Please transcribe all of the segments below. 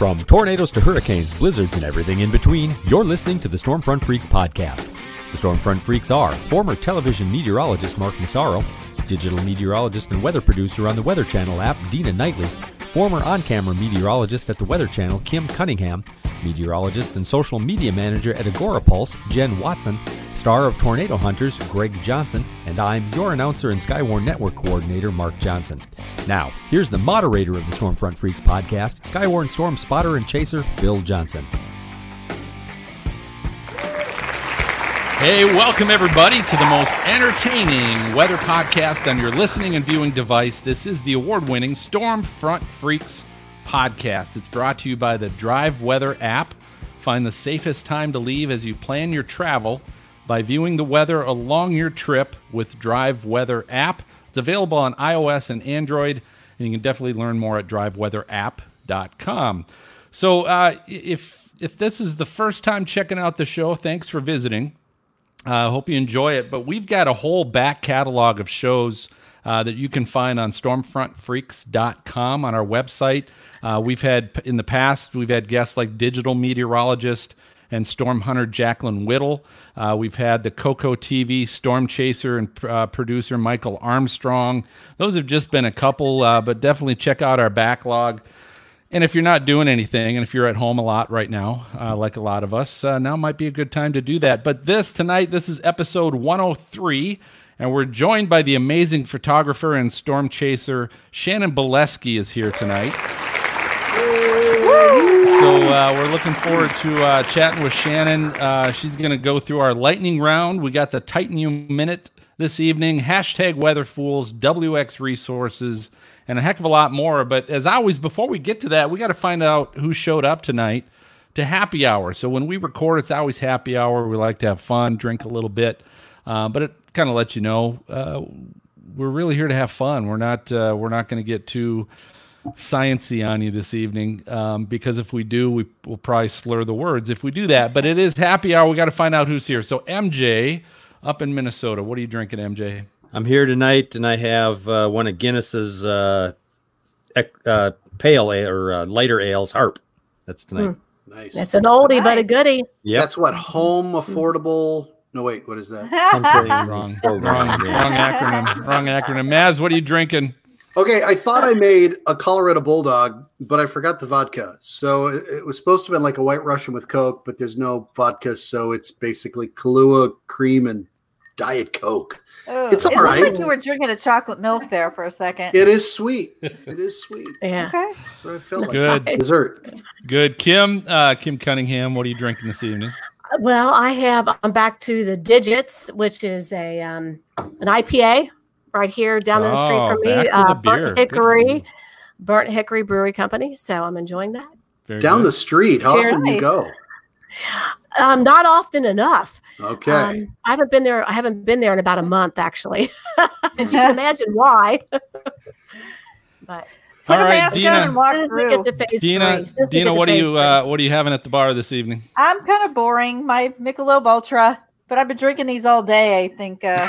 From tornadoes to hurricanes, blizzards, and everything in between, you're listening to the Stormfront Freaks podcast. The Stormfront Freaks are former television meteorologist Mark Massaro, digital meteorologist and weather producer on the Weather Channel app Dina Knightley, former on camera meteorologist at the Weather Channel Kim Cunningham, meteorologist and social media manager at Agora Pulse Jen Watson, star of Tornado Hunters Greg Johnson, and I'm your announcer and Skywarn Network coordinator Mark Johnson. Now, here's the moderator of the Stormfront Freaks podcast, Skywarn Storm spotter and chaser Bill Johnson. Hey, welcome everybody to the most entertaining weather podcast on your listening and viewing device. This is the award winning Stormfront Freaks podcast. It's brought to you by the Drive Weather app. Find the safest time to leave as you plan your travel by viewing the weather along your trip with Drive Weather app. It's available on iOS and Android, and you can definitely learn more at driveweatherapp.com. So, uh, if if this is the first time checking out the show, thanks for visiting. I uh, hope you enjoy it. But we've got a whole back catalog of shows uh, that you can find on stormfrontfreaks.com on our website. Uh, we've had in the past, we've had guests like digital meteorologist and storm hunter Jacqueline Whittle. Uh, we've had the Coco TV storm chaser and uh, producer Michael Armstrong. Those have just been a couple, uh, but definitely check out our backlog. And if you're not doing anything, and if you're at home a lot right now, uh, like a lot of us, uh, now might be a good time to do that. But this tonight, this is episode 103, and we're joined by the amazing photographer and storm chaser Shannon Bileski is here tonight. So uh, we're looking forward to uh, chatting with Shannon. Uh, she's going to go through our lightning round. We got the Titan U minute this evening. Hashtag Weather Fools, WX Resources and a heck of a lot more. But as always, before we get to that, we got to find out who showed up tonight to happy hour. So when we record, it's always happy hour. We like to have fun, drink a little bit, uh, but it kind of lets you know uh, we're really here to have fun. We're not uh, we're not going to get too sciency on you this evening um, because if we do, we will probably slur the words if we do that. But it is happy hour. We got to find out who's here. So MJ up in Minnesota, what are you drinking, MJ? I'm here tonight, and I have uh, one of Guinness's uh, uh, pale ale or uh, lighter ales, Harp. That's tonight. Mm. Nice. That's an oldie nice. but a goodie. Yeah, that's what home affordable. No, wait, what is that? Something wrong. wrong, wrong acronym. Wrong acronym. Maz, what are you drinking? Okay, I thought I made a Colorado Bulldog, but I forgot the vodka. So it, it was supposed to be like a White Russian with Coke, but there's no vodka, so it's basically Kahlua cream and Diet Coke. Ooh, it's all it right. like you were drinking a chocolate milk there for a second. It is sweet. It is sweet. yeah. Okay. So I felt like Good. dessert. Good. Kim, uh, Kim Cunningham, what are you drinking this evening? Well, I have. I'm back to the Digits, which is a um, an IPA right here down oh, the street from me. Uh, Burnt Hickory, Burnt Hickory Brewery Company. So I'm enjoying that. Very down good. the street. How Cheers. often do you go? Um, not often enough. Okay. Um, I haven't been there. I haven't been there in about a month, actually. As you can imagine, why. but Put all right, Dina. Dina, Dina, what are you uh, what are you having at the bar this evening? I'm kind of boring. My Michelob Ultra, but I've been drinking these all day. I think. Uh,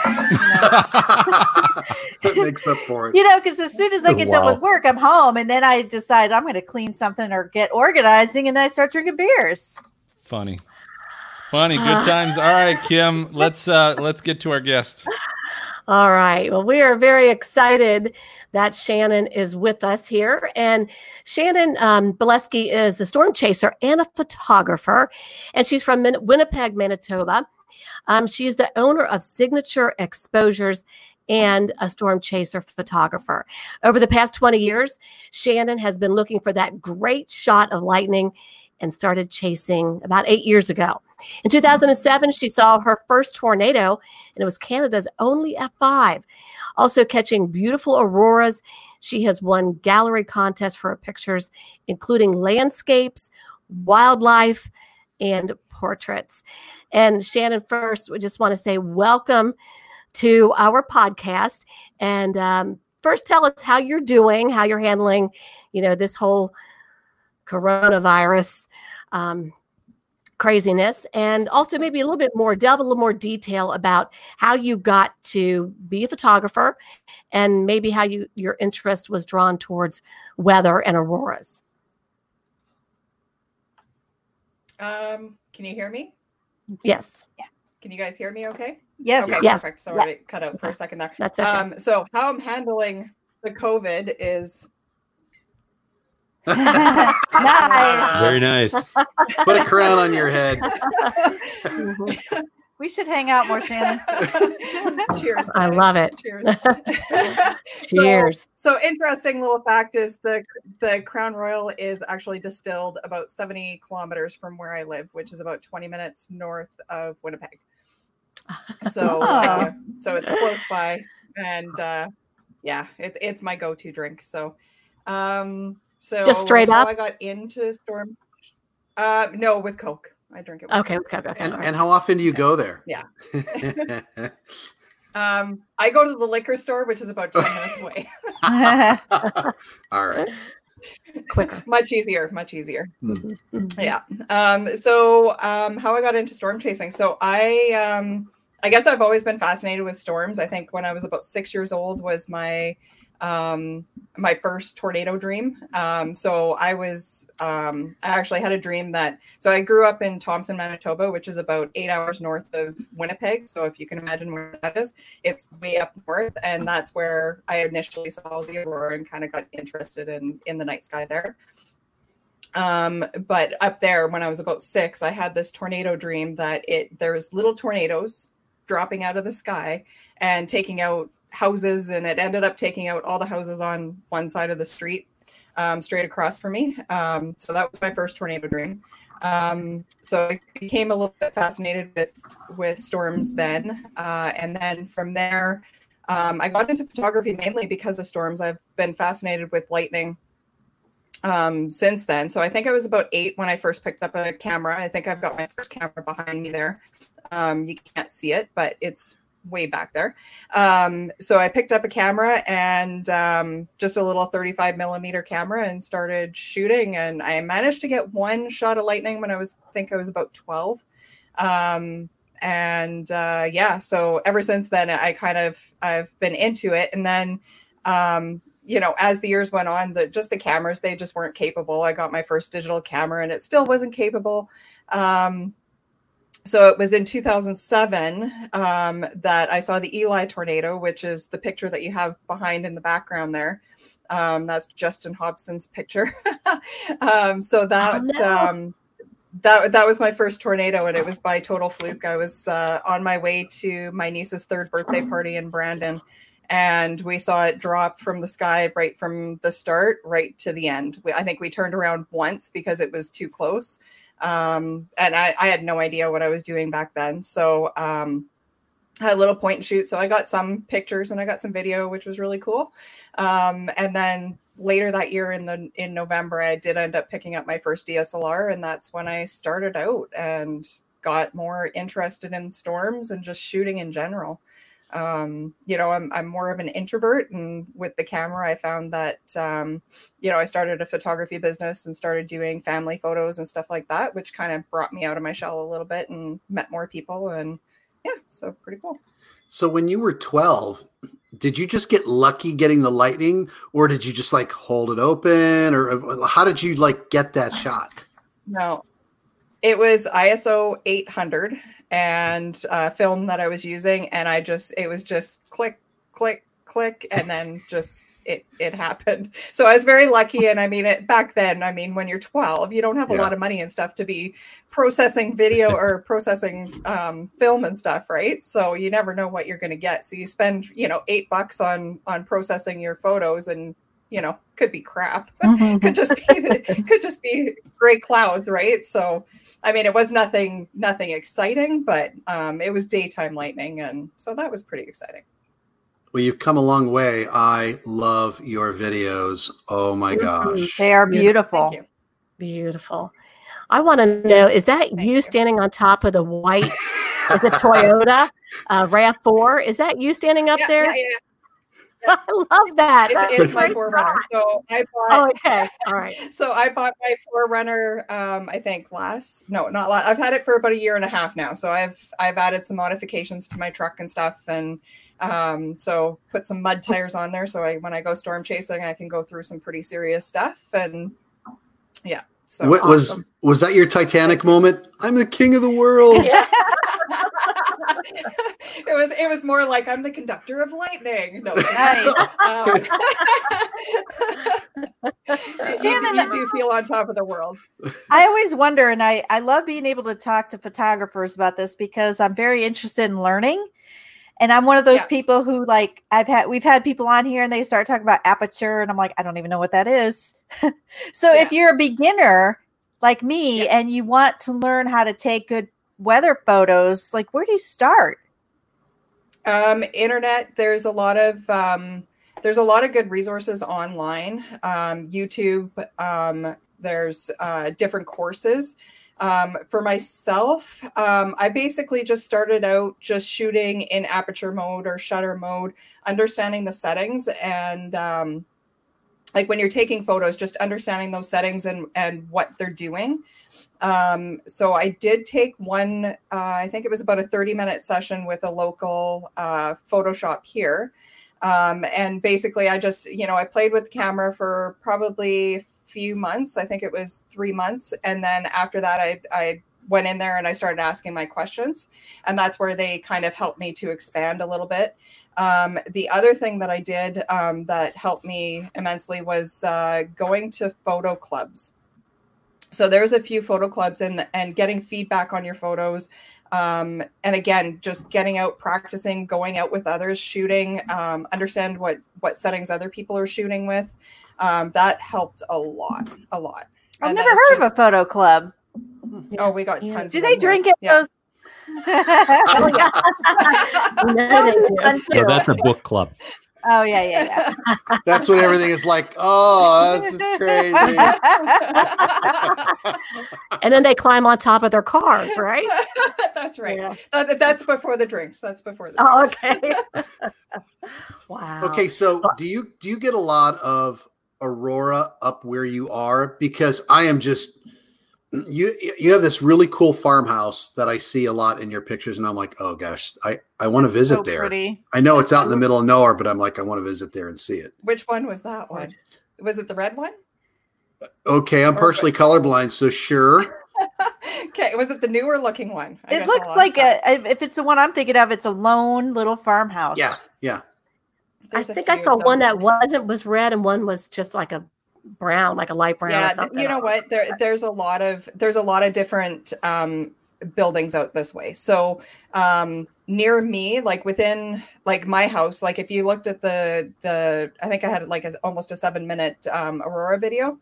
that makes up for it. You know, because as soon as I get wow. done with work, I'm home, and then I decide I'm going to clean something or get organizing, and then I start drinking beers. Funny. Funny, good uh, times. All right, Kim, let's uh let's get to our guest. All right. Well, we are very excited that Shannon is with us here. And Shannon um, Bileski is a storm chaser and a photographer, and she's from Min- Winnipeg, Manitoba. Um, she's the owner of Signature Exposures and a storm chaser photographer. Over the past 20 years, Shannon has been looking for that great shot of lightning and started chasing about eight years ago. In 2007, she saw her first tornado, and it was Canada's only F5. Also, catching beautiful auroras, she has won gallery contests for her pictures, including landscapes, wildlife, and portraits. And Shannon, first, we just want to say welcome to our podcast. And um, first, tell us how you're doing, how you're handling, you know, this whole coronavirus um, craziness and also maybe a little bit more delve a little more detail about how you got to be a photographer and maybe how you your interest was drawn towards weather and auroras Um, can you hear me? Yes. Yeah. Can you guys hear me okay? Yes. Okay, Yes. perfect. Sorry, Yeah. cut out for a second there. That's okay. Um, so how I'm handling the COVID is nice. Very nice. Put a crown on your head. We should hang out more, Shannon. cheers. I buddy. love it. Cheers. Cheers. So, so interesting little fact is the the Crown Royal is actually distilled about 70 kilometers from where I live, which is about 20 minutes north of Winnipeg. So uh, so it's close by, and uh, yeah, it's it's my go to drink. So um, so Just straight how up? I got into Storm. Uh, no, with Coke. I drink it. Okay. Okay. okay. And and how often do you go there? Yeah. Um, I go to the liquor store, which is about 10 minutes away. All right. Quicker. much easier, much easier. Mhm. Yeah. Um, so um, how I got into storm chasing. So I um, I guess I've always been fascinated with storms. I think when I was about six years old was my um, my first tornado dream. Um, so I was um, I actually had a dream that so I grew up in Thompson, Manitoba, which is about eight hours north of Winnipeg. So if you can imagine where that is, it's way up north, and that's where I initially saw the aurora and kind of got interested in in the night sky there. Um, but up there, when I was about six, I had this tornado dream that it there was little tornadoes dropping out of the sky and taking out houses, and it ended up taking out all the houses on one side of the street, um, straight across from me. Um, so that was my first tornado dream. Um, so I became a little bit fascinated with with storms then, uh, and then from there, um, I got into photography mainly because of storms. I've been fascinated with lightning um, since then. So I think I was about eight when I first picked up a camera. I think I've got my first camera behind me there. Um, you can't see it, but it's way back there. Um, so I picked up a camera and um, just a little 35 millimeter camera and started shooting. And I managed to get one shot of lightning when I was, I think I was about 12. Um, and uh, yeah, so ever since then, I kind of I've been into it. And then um, you know, as the years went on, the just the cameras they just weren't capable. I got my first digital camera and it still wasn't capable. Um, so it was in 2007 um, that I saw the Elie tornado, which is the picture that you have behind in the background there. Um, that's Justin Hobson's picture. um, so that no. um, that that was my first tornado, and it was by total fluke. I was uh, on my way to my niece's third birthday party in Brandon, and we saw it drop from the sky right from the start right to the end. We, I think we turned around once because it was too close, um, and I, I had no idea what I was doing back then. So um, I had a little point and shoot. So I got some pictures and I got some video, which was really cool. Um, and then later that year in the in November, I did end up picking up my first DSLR, and that's when I started out and got more interested in storms and just shooting in general um, you know, I'm, I'm more of an introvert. And with the camera, I found that, um, you know, I started a photography business and started doing family photos and stuff like that, which kind of brought me out of my shell a little bit and met more people. And yeah, so pretty cool. So when you were 12, did you just get lucky getting the lightning or did you just like hold it open or how did you like get that shot? No, it was ISO 800 and uh, film that I was using, and I just it was just click, click, click, and then just it it happened. So I was very lucky, and I mean it back then. I mean, when you're 12, you don't have a Yeah. lot of money and stuff to be processing video or processing um, film and stuff, right? So you never know what you're going to get. So you spend you know eight bucks on on processing your photos, and you know could be crap could just be could just be gray clouds right so i mean it was nothing nothing exciting but um it was daytime lightning and so that was pretty exciting Well, you've come a long way. I love your videos. Oh my gosh. They are beautiful. thank Beautiful. I want to know is that Thank you you. standing on top of the white, is it Toyota uh, RAV4? Is that you standing up yeah, there? yeah, yeah. I love that. It's, it's my great 4Runner so i bought. Oh, bought okay. All right. so i bought my 4Runner um i think last no not last i've had it for about a year and a half now so i've i've added some modifications to my truck and stuff and um so put some mud tires on there so i when i go storm chasing i can go through some pretty serious stuff and yeah So What was was that your Titanic moment? I'm the king of the world. Yeah. it was it was more like I'm the conductor of lightning. No, Nice. um, you, do, Shannon, you do feel on top of the world. I always wonder, and I, I love being able to talk to photographers about this because I'm very interested in learning. And I'm one of those Yeah. people who like I've had we've had people on here and they start talking about aperture and I'm like, I don't even know what that is. so if you're a beginner like me Yeah. and you want to learn how to take good weather photos, like where do you start? Um, internet. There's a lot of um, there's a lot of good resources online. Um, YouTube. Um, there's uh, different courses. Um, for myself, um, I basically just started out just shooting in aperture mode or shutter mode, understanding the settings and um, like when you're taking photos, just understanding those settings and and what they're doing. Um, so I did take one, uh, I think it was about a 30 minute session with a local uh, Photoshop here. Um, and basically, I just, you know, I played with the camera for probably a few months. I think it was three months. And then after that, I, I went in there and I started asking my questions. And that's where they kind of helped me to expand a little bit. Um, the other thing that I did um, that helped me immensely was uh, going to photo clubs so there's a few photo clubs and and getting feedback on your photos um, and again just getting out practicing going out with others shooting um, understand what what settings other people are shooting with um, that helped a lot a lot I've And never it's heard of a photo club. oh we got Yeah. tons Do of they drink at yeah. those? oh yeah No, they No, that's a book club. Oh yeah, yeah, yeah. That's what everything is like. Oh, this is crazy. And then they climb on top of their cars, right? that's right Yeah. that, that's before the drinks that's before the Oh, okay. wow. Okay, so do you do you get a lot of aurora up where you are? Because I am just you you have this really cool farmhouse that I see a lot in your pictures, and I'm like, oh gosh, I I want to visit so there. pretty. I know it's out in the middle of nowhere, but I'm like, I want to visit there and see it. which one was that one was it the red one uh, Okay, I'm Or- partially colorblind, so sure. okay was it the newer looking one I It looks like a if it's the one I'm thinking of, it's a lone little farmhouse. Yeah, yeah. I There's a think I saw one that wasn't was red and one was just like a brown, like a light brown yeah you know what? There there's a lot of there's a lot of different um buildings out this way. So um near me like within like my house like if you looked at the the i think i had like a, almost a seven minute um aurora video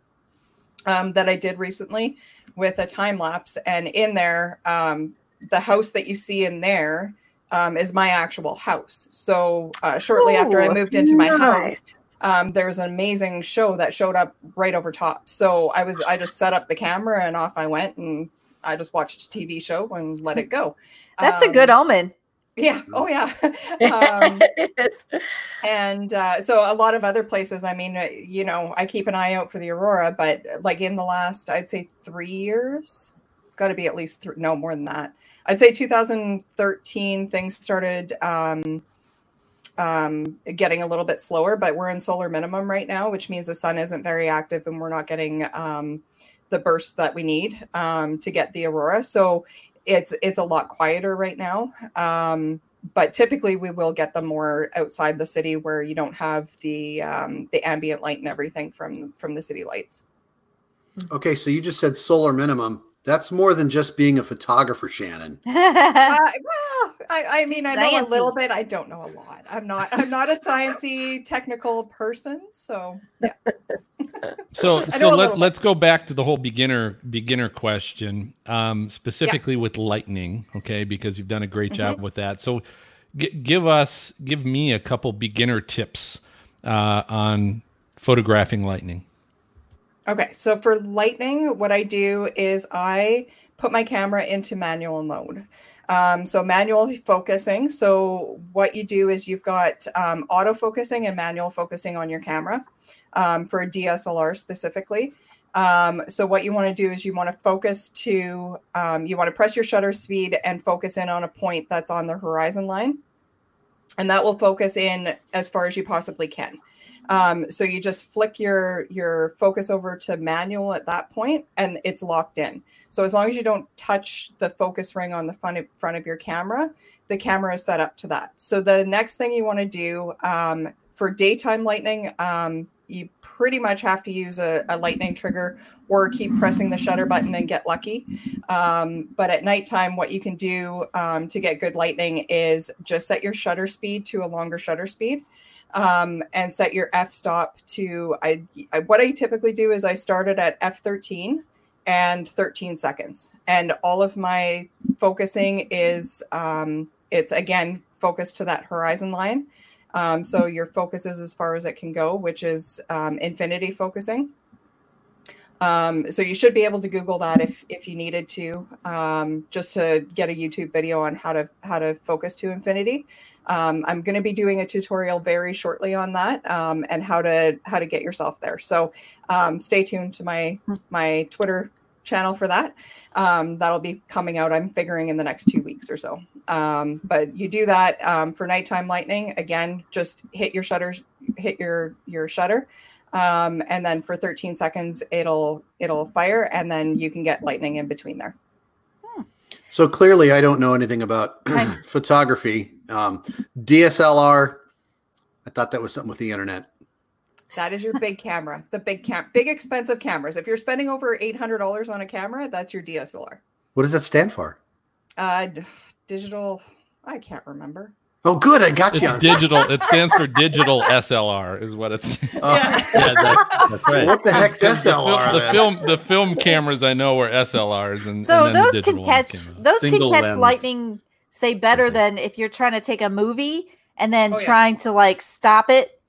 um that i did recently with a time lapse. And in there um the house that you see in there um, is my actual house. So uh, shortly after I moved into my house. Um, there was an amazing show that showed up right over top. So I was I just set up the camera and off I went and I just watched a TV show and let it go. That's a good Um, omen. Yeah. Oh yeah. um, Yes. and uh, so a lot of other places. I mean, uh, you know, I keep an eye out for the aurora, but like in the last, I'd say three years, it's got to be at least th- no more than that. I'd say 2013 things started um, um, getting a little bit slower, but we're in solar minimum right now, which means the sun isn't very active and we're not getting um, the burst that we need um, to get the aurora. So it's it's a lot quieter right now. Um, but typically we will get them more outside the city where you don't have the um, the ambient light and everything from from the city lights. Okay, so you just said solar minimum. That's more than just being a photographer, Shannon. Uh, well, I, I mean, I know a little bit. I don't know a lot. I'm not. I'm not a sciencey technical person. So yeah. So, so let, let's go back to the whole beginner beginner question, um, specifically with lightning, okay? Because you've done a great job Mm-hmm. with that. So, g- give us, give me a couple beginner tips uh, on photographing lightning. Okay, so for lightning, what I do is I put my camera into manual mode. Um, so manual focusing. So what you do is you've got um, auto focusing and manual focusing on your camera um, for a DSLR specifically. Um, so what you want to do is you want to focus to um, you want to press your shutter speed and focus in on a point that's on the horizon line, and that will focus in as far as you possibly can. Um, so you just flick your your focus over to manual at that point, and it's locked in. So as long as you don't touch the focus ring on the front of, front of your camera, the camera is set up to that. So the next thing you want to do um, for daytime lightning, um, you pretty much have to use a, a, lightning trigger or keep pressing the shutter button and get lucky. Um, but at nighttime, what you can do um, to get good lightning is just set your shutter speed to a longer shutter speed um, and set your f stop to I, I, what i typically do is i started at f13 and 13 seconds. And all of my focusing is um, it's again focused to that horizon line. Um, so your focus is as far as it can go which is um, infinity focusing um, so you should be able to Google that if if you needed to, um, just to get a YouTube video on how to how to focus to infinity. Um, I'm going to be doing a tutorial very shortly on that um, and how to how to get yourself there. So um, stay tuned to my my Twitter channel for that. Um, that'll be coming out. I'm figuring in the next two weeks or so. but you do that for nighttime lightning. Again, just hit your shutters, hit your your shutter um, and then for 13 seconds it'll it'll fire and then you can get lightning in between there. Hmm. so clearly i don't know anything about photography. Um, dslr i thought that was something with the internet. That is your big camera the big cam big expensive cameras. If you're spending over $800 on a camera that's your dslr what does that stand for? Uh digital i can't remember Oh, good. I got you. It's digital. It stands for digital SLR, is what it's. Uh, yeah, that, that's right. What the heck's SLR? The, the film, the film cameras I know are SLRs, and so and those can catch those Single can catch lens. lightning. Say better okay. than if you're trying to take a movie and then oh, trying yeah. to like stop it.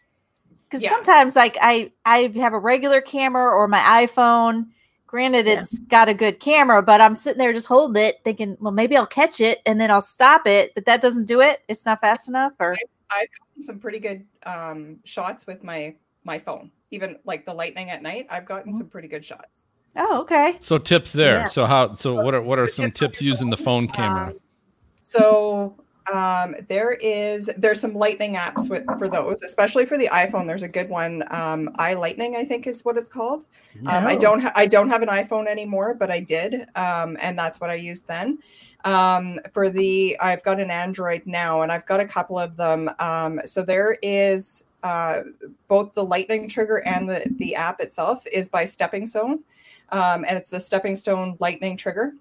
Because yeah. sometimes, like I, I have a regular camera or my iPhone Granted, yeah. it's got a good camera, but I'm sitting there just holding it, thinking, well, maybe I'll catch it and then I'll stop it, but that doesn't do it. It's not fast enough. Or I, have gotten some pretty good um, shots with my my phone, even like the lightning at night. I've gotten mm-hmm. some pretty good shots. Oh, okay. So tips there. Yeah. So how? So what are what are some tips using the phone camera? Um, so um, there is there's some lightning apps with, for those especially for the iphone there's a good one um, ilightning i think is what it's called. No. um, i don't ha- i don't have an iphone anymore but i did um, and that's what i used then. Um, for the i've got an android now and i've got a couple of them. Um, so there is uh, both the lightning trigger and the, the app itself is by stepping stone. And it's the stepping stone lightning trigger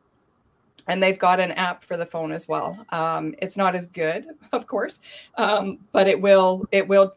and they've got an app for the phone as well. Um, it's not as good, of course, um, but it will it will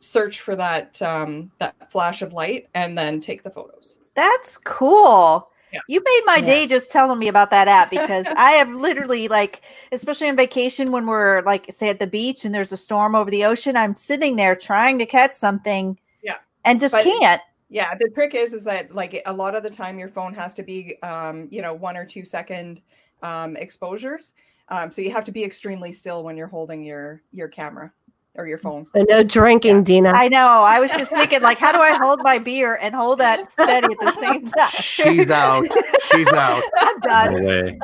search for that um, that flash of light and then take the photos. That's cool. Yeah. You made my yeah. day just telling me about that app because I have literally like, especially on vacation when we're like, say at the beach and there's a storm over the ocean, I'm sitting there trying to catch something, yeah, and just but can't. Yeah, the trick is is that like a lot of the time your phone has to be um, you know, one or two second um, exposures. Um, so you have to be extremely still when you're holding your your camera or your phone. So no drinking, yeah. Dina. I know. I was just thinking, like, how do I hold my beer and hold that steady at the same time? She's out. She's out. I'm done. No way.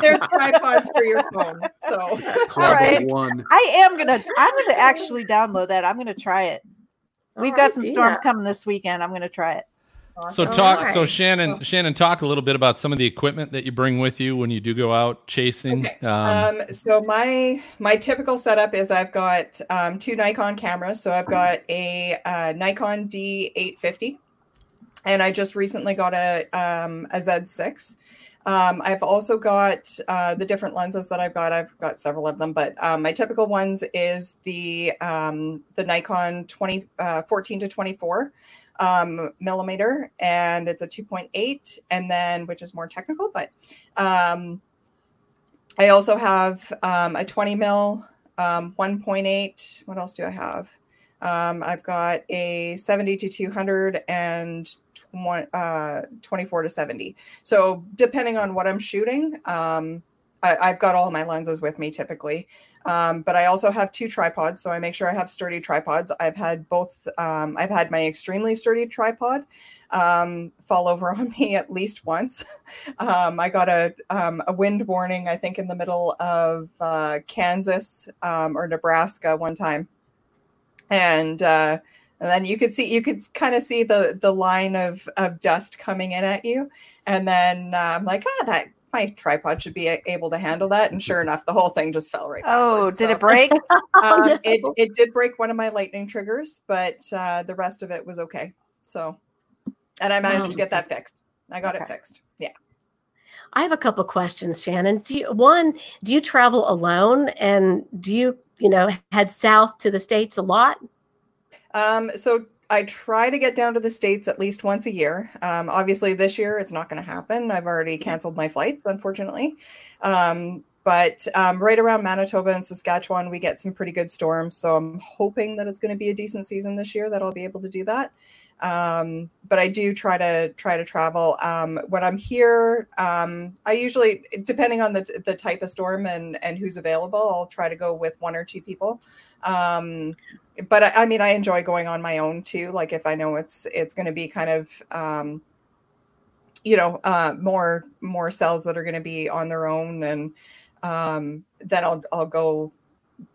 There's tripods for your phone. So Club All right. one. I am gonna. I'm gonna actually download that. I'm gonna try it. We've got some storms coming this weekend. I'm going to try it. So talk. Right. So Shannon, Shannon, talk a little bit about some of the equipment that you bring with you when you do go out chasing. Okay. Um, um, so my my typical setup is I've got um, two Nikon cameras. So I've got a uh, Nikon D850, and I just recently got a um, a Z6. Um, I've also got uh, the different lenses that I've got. I've got several of them, but um, my typical ones is the um, the Nikon 20, uh, 14 to 24 um, millimeter, and it's a 2.8, and then which is more technical, but um, I also have um, a 20 mil, 1.8. What else do I have? I've got a 70 to 200 and uh, 24 to 70. So depending on what I'm shooting, um, I, have got all my lenses with me typically. Um, but I also have two tripods, so I make sure I have sturdy tripods. I've had both. Um, I've had my extremely sturdy tripod um, fall over on me at least once. Um, I got a um, a wind warning, I think, in the middle of uh, Kansas um, or Nebraska one time, and uh, and then you could see you could kind of see the the line of of dust coming in at you. And then uh, i'm like ah that my tripod should be able to handle that. And sure enough the whole thing just fell right oh did so, it break um, no. it, it did break one of my lightning triggers but uh, the rest of it was okay. So and i managed oh, to get that fixed. I got okay. it fixed. Yeah. I have a couple questions, Shannon. Do you, one, do you travel alone, and do you, you know, head south to the states a lot? Um, so I try to get down to the States at least once a year. Um, obviously, this year it's not going to happen. I've already canceled my flights, unfortunately. Um, but um, right around Manitoba and Saskatchewan, we get some pretty good storms. So I'm hoping that it's going to be a decent season this year that I'll be able to do that. Um, but I do try to try to travel. Um, when I'm here, um, I usually, depending on the the type of storm and and who's available, I'll try to go with one or two people. Um, but I, I, mean, I enjoy going on my own too. Like if I know it's it's going to be kind of um, you know uh, more more cells that are going to be on their own, and um, then I'll I'll go.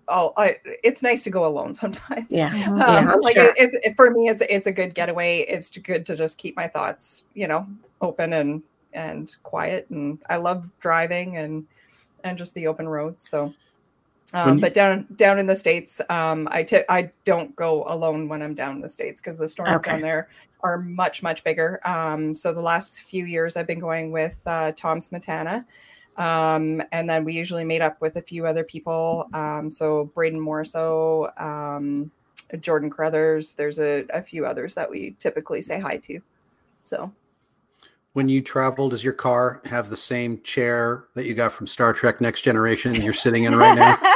I'll, I, it's nice to go alone sometimes. Yeah, um, yeah like sure. it, it, for me, it's it's a good getaway. It's good to just keep my thoughts, you know, open and and quiet. And I love driving and and just the open road. So um, you, but down down in the states, um, I t- I don't go alone when I'm down in the states because the storms okay. down there are much much bigger. Um, so the last few years, I've been going with uh, Tom Smetana, um, and then we usually meet up with a few other people. Um, so Braden Morso, um, Jordan Crothers. There's a, a few others that we typically say hi to. So when you travel, does your car have the same chair that you got from Star Trek Next Generation you're sitting in right now?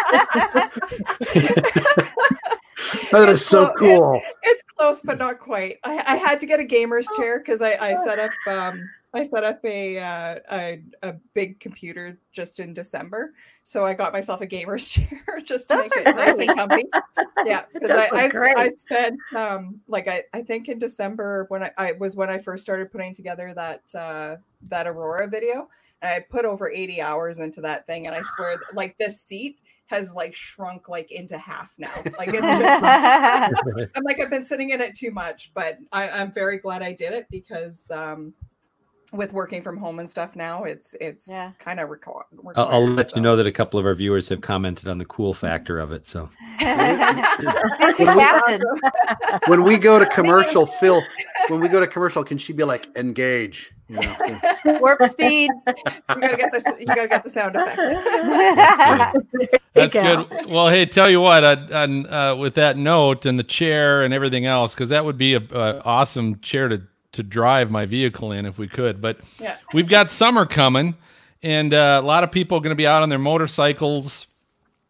that is so cool. It, it's close, but not quite. I, I had to get a gamer's chair because I, I set up um, I set up a, uh, a, a big computer just in December, so I got myself a gamer's chair just to Those make it nice and comfy. Yeah, because I, I, I, spent um, like I, I think in December when I, I was when I first started putting together that uh, that Aurora video, and I put over eighty hours into that thing, and I swear like this seat has like shrunk like into half now. Like it's just I'm like I've been sitting in it too much, but I, am very glad I did it because um with working from home and stuff now, it's it's yeah. kind of required. I'll, I'll let so. you know that a couple of our viewers have commented on the cool factor of it. So when, we, when we go to commercial, Phil, when we go to commercial, can she be like engage? You know? Warp speed. you gotta get this. You gotta get the sound effects. That's good. Well, hey, tell you what, uh, uh, with that note and the chair and everything else, because that would be a, a awesome chair to to drive my vehicle in if we could. But yeah. we've got summer coming, and uh, a lot of people are going to be out on their motorcycles,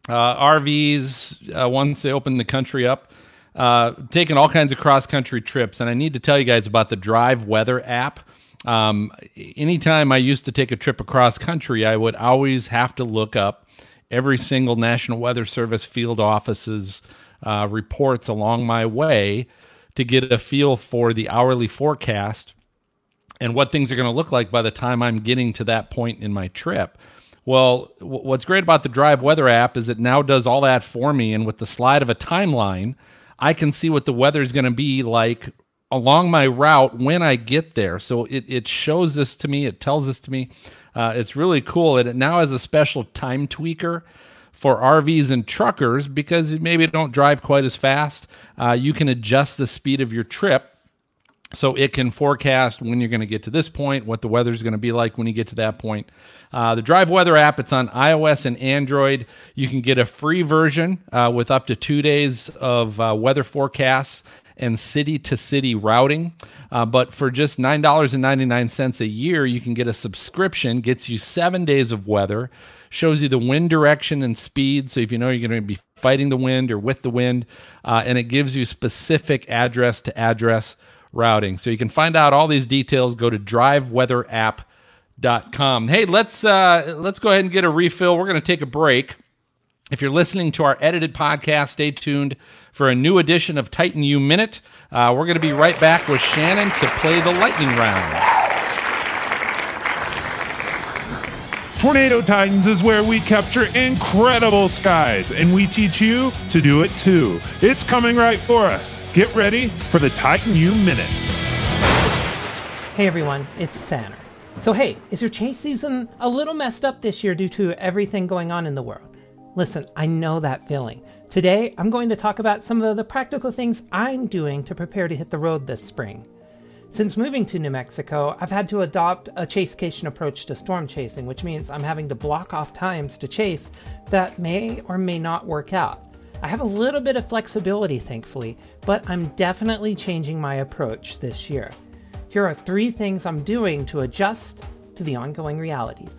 uh, RVs uh, once they open the country up, uh, taking all kinds of cross country trips. And I need to tell you guys about the Drive Weather app. Um, anytime I used to take a trip across country, I would always have to look up every single National Weather Service field office's uh, reports along my way to get a feel for the hourly forecast and what things are going to look like by the time I'm getting to that point in my trip. Well, w- what's great about the Drive Weather app is it now does all that for me. And with the slide of a timeline, I can see what the weather is going to be like along my route when I get there. So it, it shows this to me, it tells this to me. Uh, it's really cool. And it now has a special time tweaker for RVs and truckers because maybe don't drive quite as fast. Uh, you can adjust the speed of your trip so it can forecast when you're going to get to this point, what the weather is going to be like when you get to that point. Uh, the Drive Weather app, it's on iOS and Android. You can get a free version uh, with up to two days of uh, weather forecasts and city to city routing. Uh, but for just $9.99 a year, you can get a subscription, gets you seven days of weather shows you the wind direction and speed. So if you know you're going to be fighting the wind or with the wind, uh, and it gives you specific address to address routing. So you can find out all these details. Go to driveweatherapp.com. Hey, let's uh, let's go ahead and get a refill. We're going to take a break. If you're listening to our edited podcast, stay tuned for a new edition of Titan U Minute. Uh, we're going to be right back with Shannon to play the lightning round. Tornado Titans is where we capture incredible skies, and we teach you to do it too. It's coming right for us. Get ready for the Titan U Minute. Hey everyone, it's Sander. So, hey, is your chase season a little messed up this year due to everything going on in the world? Listen, I know that feeling. Today, I'm going to talk about some of the practical things I'm doing to prepare to hit the road this spring. Since moving to New Mexico, I've had to adopt a chasecation approach to storm chasing, which means I'm having to block off times to chase that may or may not work out. I have a little bit of flexibility, thankfully, but I'm definitely changing my approach this year. Here are three things I'm doing to adjust to the ongoing realities.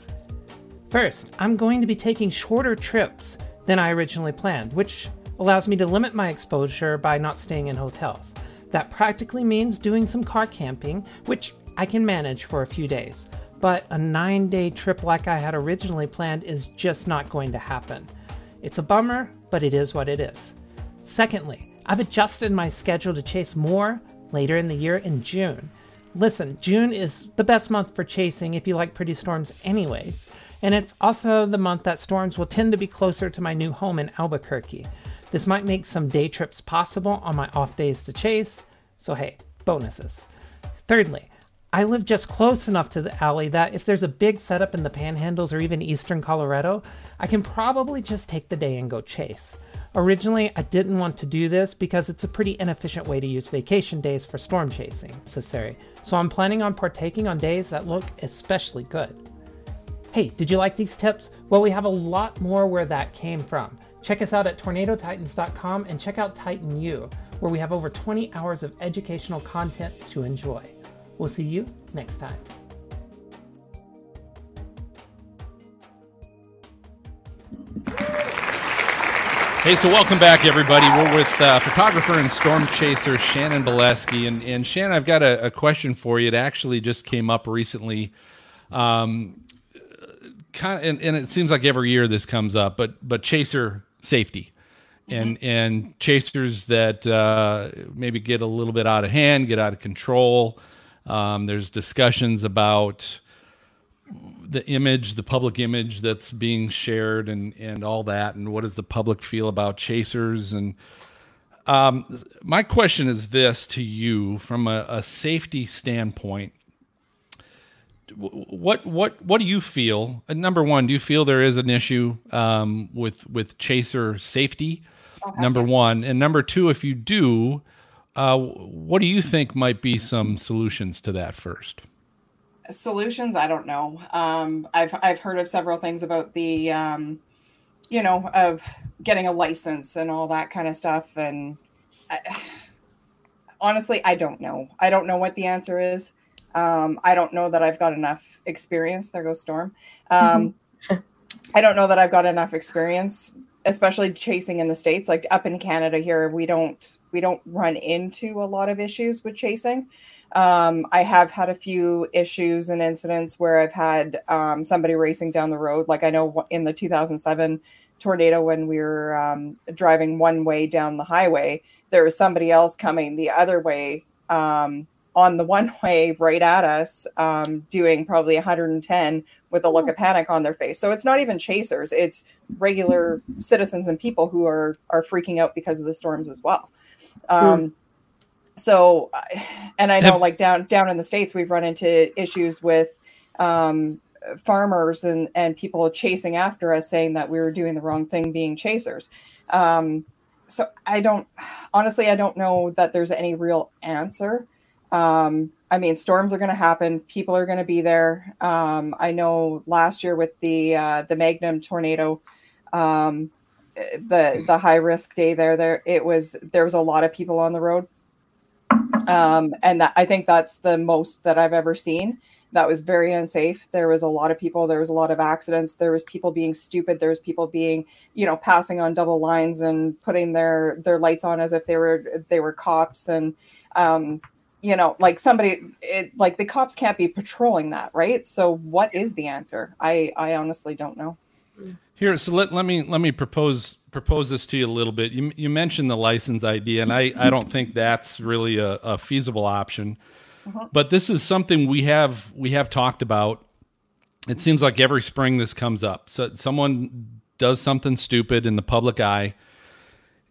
First, I'm going to be taking shorter trips than I originally planned, which allows me to limit my exposure by not staying in hotels. That practically means doing some car camping, which I can manage for a few days. But a nine day trip like I had originally planned is just not going to happen. It's a bummer, but it is what it is. Secondly, I've adjusted my schedule to chase more later in the year in June. Listen, June is the best month for chasing if you like pretty storms, anyways. And it's also the month that storms will tend to be closer to my new home in Albuquerque. This might make some day trips possible on my off days to chase, so hey, bonuses. Thirdly, I live just close enough to the alley that if there's a big setup in the panhandles or even eastern Colorado, I can probably just take the day and go chase. Originally, I didn't want to do this because it's a pretty inefficient way to use vacation days for storm chasing, says Sari. So I'm planning on partaking on days that look especially good. Hey, did you like these tips? Well, we have a lot more where that came from. Check us out at tornadotitans.com and check out Titan U, where we have over 20 hours of educational content to enjoy. We'll see you next time. Hey, so welcome back, everybody. We're with uh, photographer and storm chaser Shannon Bileski. And, and Shannon, I've got a, a, question for you. It actually just came up recently. Um, kind of, and, and, it seems like every year this comes up, but but chaser safety. And mm-hmm. and chasers that uh, maybe get a little bit out of hand, get out of control. Um, there's discussions about the image, the public image that's being shared, and and all that, and what does the public feel about chasers? And um, my question is this to you, from a, a safety standpoint: what what what do you feel? Uh, number one, do you feel there is an issue um, with with chaser safety? Okay. Number one, and number two, if you do, uh, what do you think might be some solutions to that first? solutions i don't know um, i've i've heard of several things about the um, you know of getting a license and all that kind of stuff and I, honestly i don't know i don't know what the answer is um, i don't know that i've got enough experience. There goes storm. Um, i don't know that i've got enough experience especially chasing in the states. Like up in canada here we don't we don't run into a lot of issues with chasing. Um, I have had a few issues and incidents where I've had um, somebody racing down the road. Like I know in the 2007 tornado, when we were um, driving one way down the highway, there was somebody else coming the other way um, on the one way right at us, um, doing probably 110 with a look of panic on their face. So it's not even chasers; it's regular citizens and people who are are freaking out because of the storms as well. Mm so and i know like down down in the states we've run into issues with um, farmers and and people chasing after us saying that we were doing the wrong thing being chasers um, so i don't honestly i don't know that there's any real answer um, i mean storms are going to happen people are going to be there um, i know last year with the uh, the magnum tornado um, the the high risk day there there it was there was a lot of people on the road um, and that, I think that's the most that I've ever seen. That was very unsafe. There was a lot of people. There was a lot of accidents. There was people being stupid. There was people being, you know, passing on double lines and putting their their lights on as if they were they were cops. And um, you know, like somebody, it, like the cops can't be patrolling that, right? So what is the answer? I I honestly don't know. Here, so let, let me let me propose propose this to you a little bit. You, you mentioned the license idea, and I, I don't think that's really a, a feasible option. Uh-huh. But this is something we have we have talked about. It seems like every spring this comes up. So someone does something stupid in the public eye,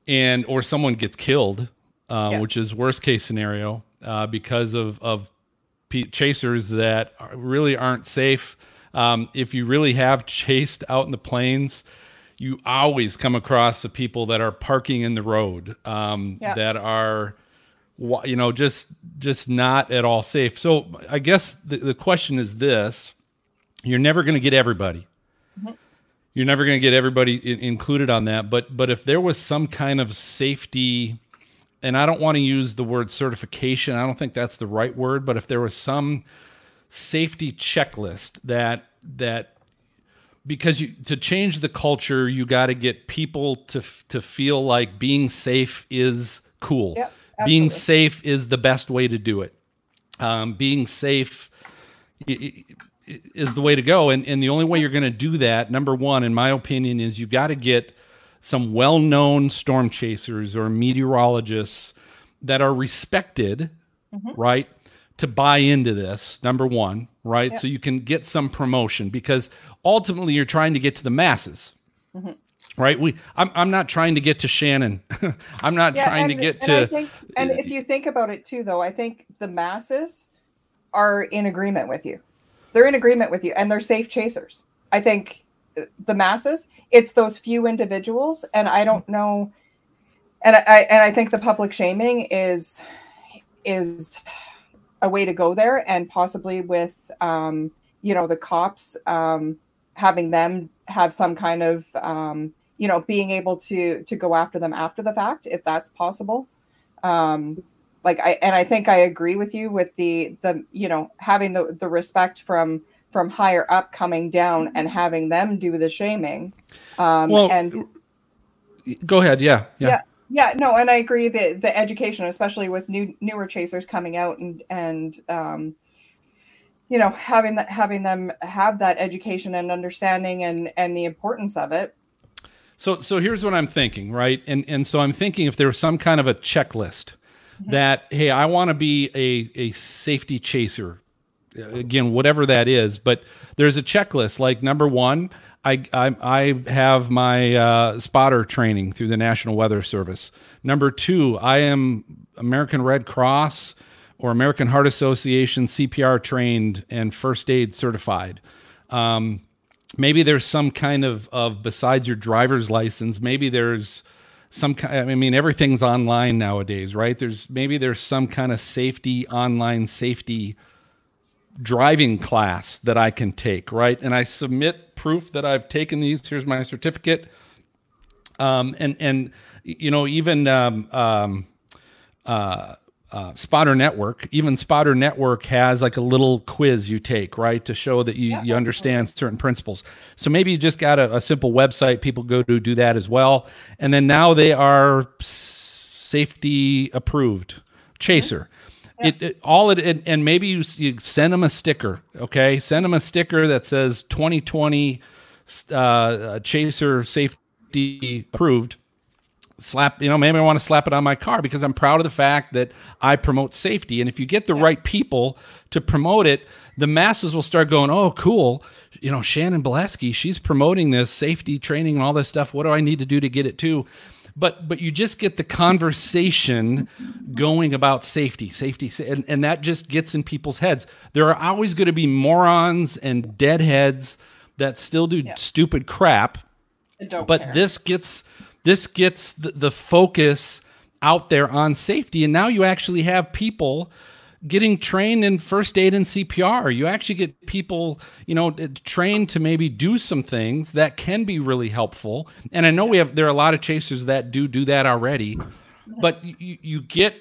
and or someone gets killed, uh, yeah. which is worst case scenario uh, because of of chasers that really aren't safe. Um, if you really have chased out in the plains, you always come across the people that are parking in the road um, yeah. that are you know just just not at all safe so i guess the, the question is this you're never going to get everybody mm-hmm. you're never going to get everybody in, included on that but but if there was some kind of safety and i don't want to use the word certification. I don't think that's the right word but if there was some safety checklist that that because you to change the culture you got to get people to to feel like being safe is cool. Yep, being safe is the best way to do it. Um, being safe is the way to go and, and the only way you're going to do that number one in my opinion is you got to get some well-known storm chasers or meteorologists that are respected mm-hmm. right to buy into this number one right yep. so you can get some promotion because ultimately you're trying to get to the masses. Mm-hmm. Right? We I'm I'm not trying to get to Shannon. I'm not yeah, trying and, to get to think, and if you think about it too though, I think the masses are in agreement with you. They're in agreement with you and they're safe chasers. I think the masses, it's those few individuals. And I don't know and I and I think the public shaming is is a way to go there and possibly with um you know the cops um having them have some kind of um, you know being able to to go after them after the fact if that's possible. Um like i and i think i agree with you with the the you know having the the respect from from higher up coming down and having them do the shaming. Um well, and go ahead. Yeah yeah. Yeah yeah no and i agree that the education especially with new newer chasers coming out and and um you know having that having them have that education and understanding and and the importance of it. So so here's what i'm thinking right? And and so i'm thinking if there was some kind of a checklist mm-hmm. that hey i want to be a a safety chaser again whatever that is but there's a checklist like number one I, I, I have my uh, spotter training through the National Weather Service. Number two, I am American Red Cross or American Heart Association CPR trained and first aid certified. Um, maybe there's some kind of, of besides your driver's license, maybe there's some kind I mean everything's online nowadays, right? There's maybe there's some kind of safety online safety driving class that I can take, right? And I submit proof that I've taken these. Here's my certificate. Um, and and you know even um, um, uh, uh, Spotter Network, even Spotter Network has like a little quiz you take, right, to show that you, yeah, you understand certain principles. So maybe you just got a, a, simple website people go to do that as well. And then now they are safety approved. Chaser. Mm-hmm. It, it, all it, it, and maybe you, you send them a sticker, okay? Send them a sticker that says 2020 uh, Chaser safety approved. Slap you know maybe i want to slap it on my car because i'm proud of the fact that i promote safety. And if you get the right people to promote it the masses will start going oh cool. You know shannon Bileski, she's promoting this safety training and all this stuff. What do i need to do to get it too but but you just get the conversation going about safety safety and, and that just gets in people's heads there are always going to be morons and deadheads that still do yeah. stupid crap but care. this gets this gets the, the focus out there on safety. And now you actually have people getting trained in first aid and CPR. You actually get people, you know, trained to maybe do some things that can be really helpful. And I know we have there are a lot of chasers that do do that already, but you, you get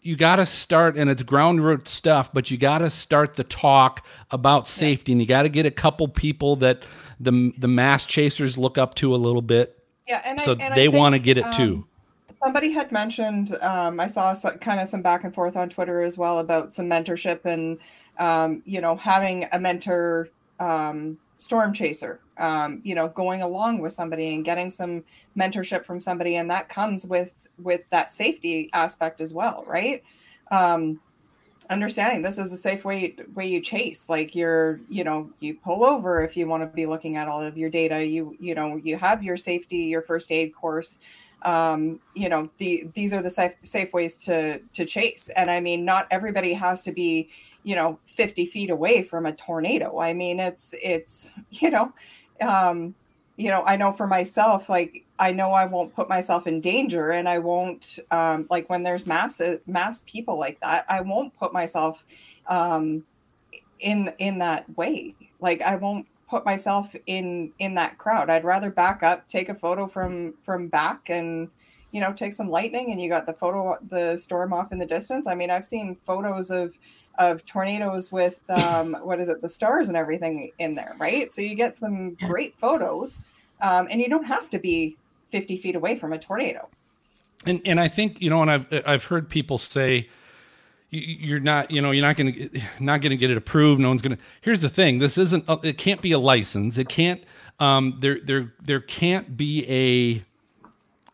you got to start and it's ground root stuff, but you got to start the talk about safety and you got to get a couple people that the the mass chasers look up to a little bit yeah, and so I, and they want to get it um, too. Somebody had mentioned. Um, I saw some, kind of some back and forth on Twitter as well about some mentorship and um, you know having a mentor um, storm chaser. Um, you know, going along with somebody and getting some mentorship from somebody, and that comes with with that safety aspect as well, right? Um, understanding this is a safe way way you chase like you're you know you pull over if you want to be looking at all of your data you you know you have your safety your first aid course um, you know, the these are the safe, safe ways to to chase. And I mean, not everybody has to be, you know, 50 feet away from a tornado. I mean, it's it's you know, um, you know, I know for myself, like I know I won't put myself in danger, and I won't um, like when there's mass mass people like that, I won't put myself um, in in that way. Like I won't put myself in in that crowd. I'd rather back up, take a photo from from back, and you know take some lightning, and you got the photo the storm off in the distance. I mean, I've seen photos of of tornadoes with um, what is it, the stars and everything in there, right? So you get some great photos, um, and you don't have to be 50 feet away from a tornado. And and I think you know, and I've I've heard people say you're not you know you're not going to not going to get it approved no one's going to here's the thing this isn't it can't be a license it can't um there there there can't be a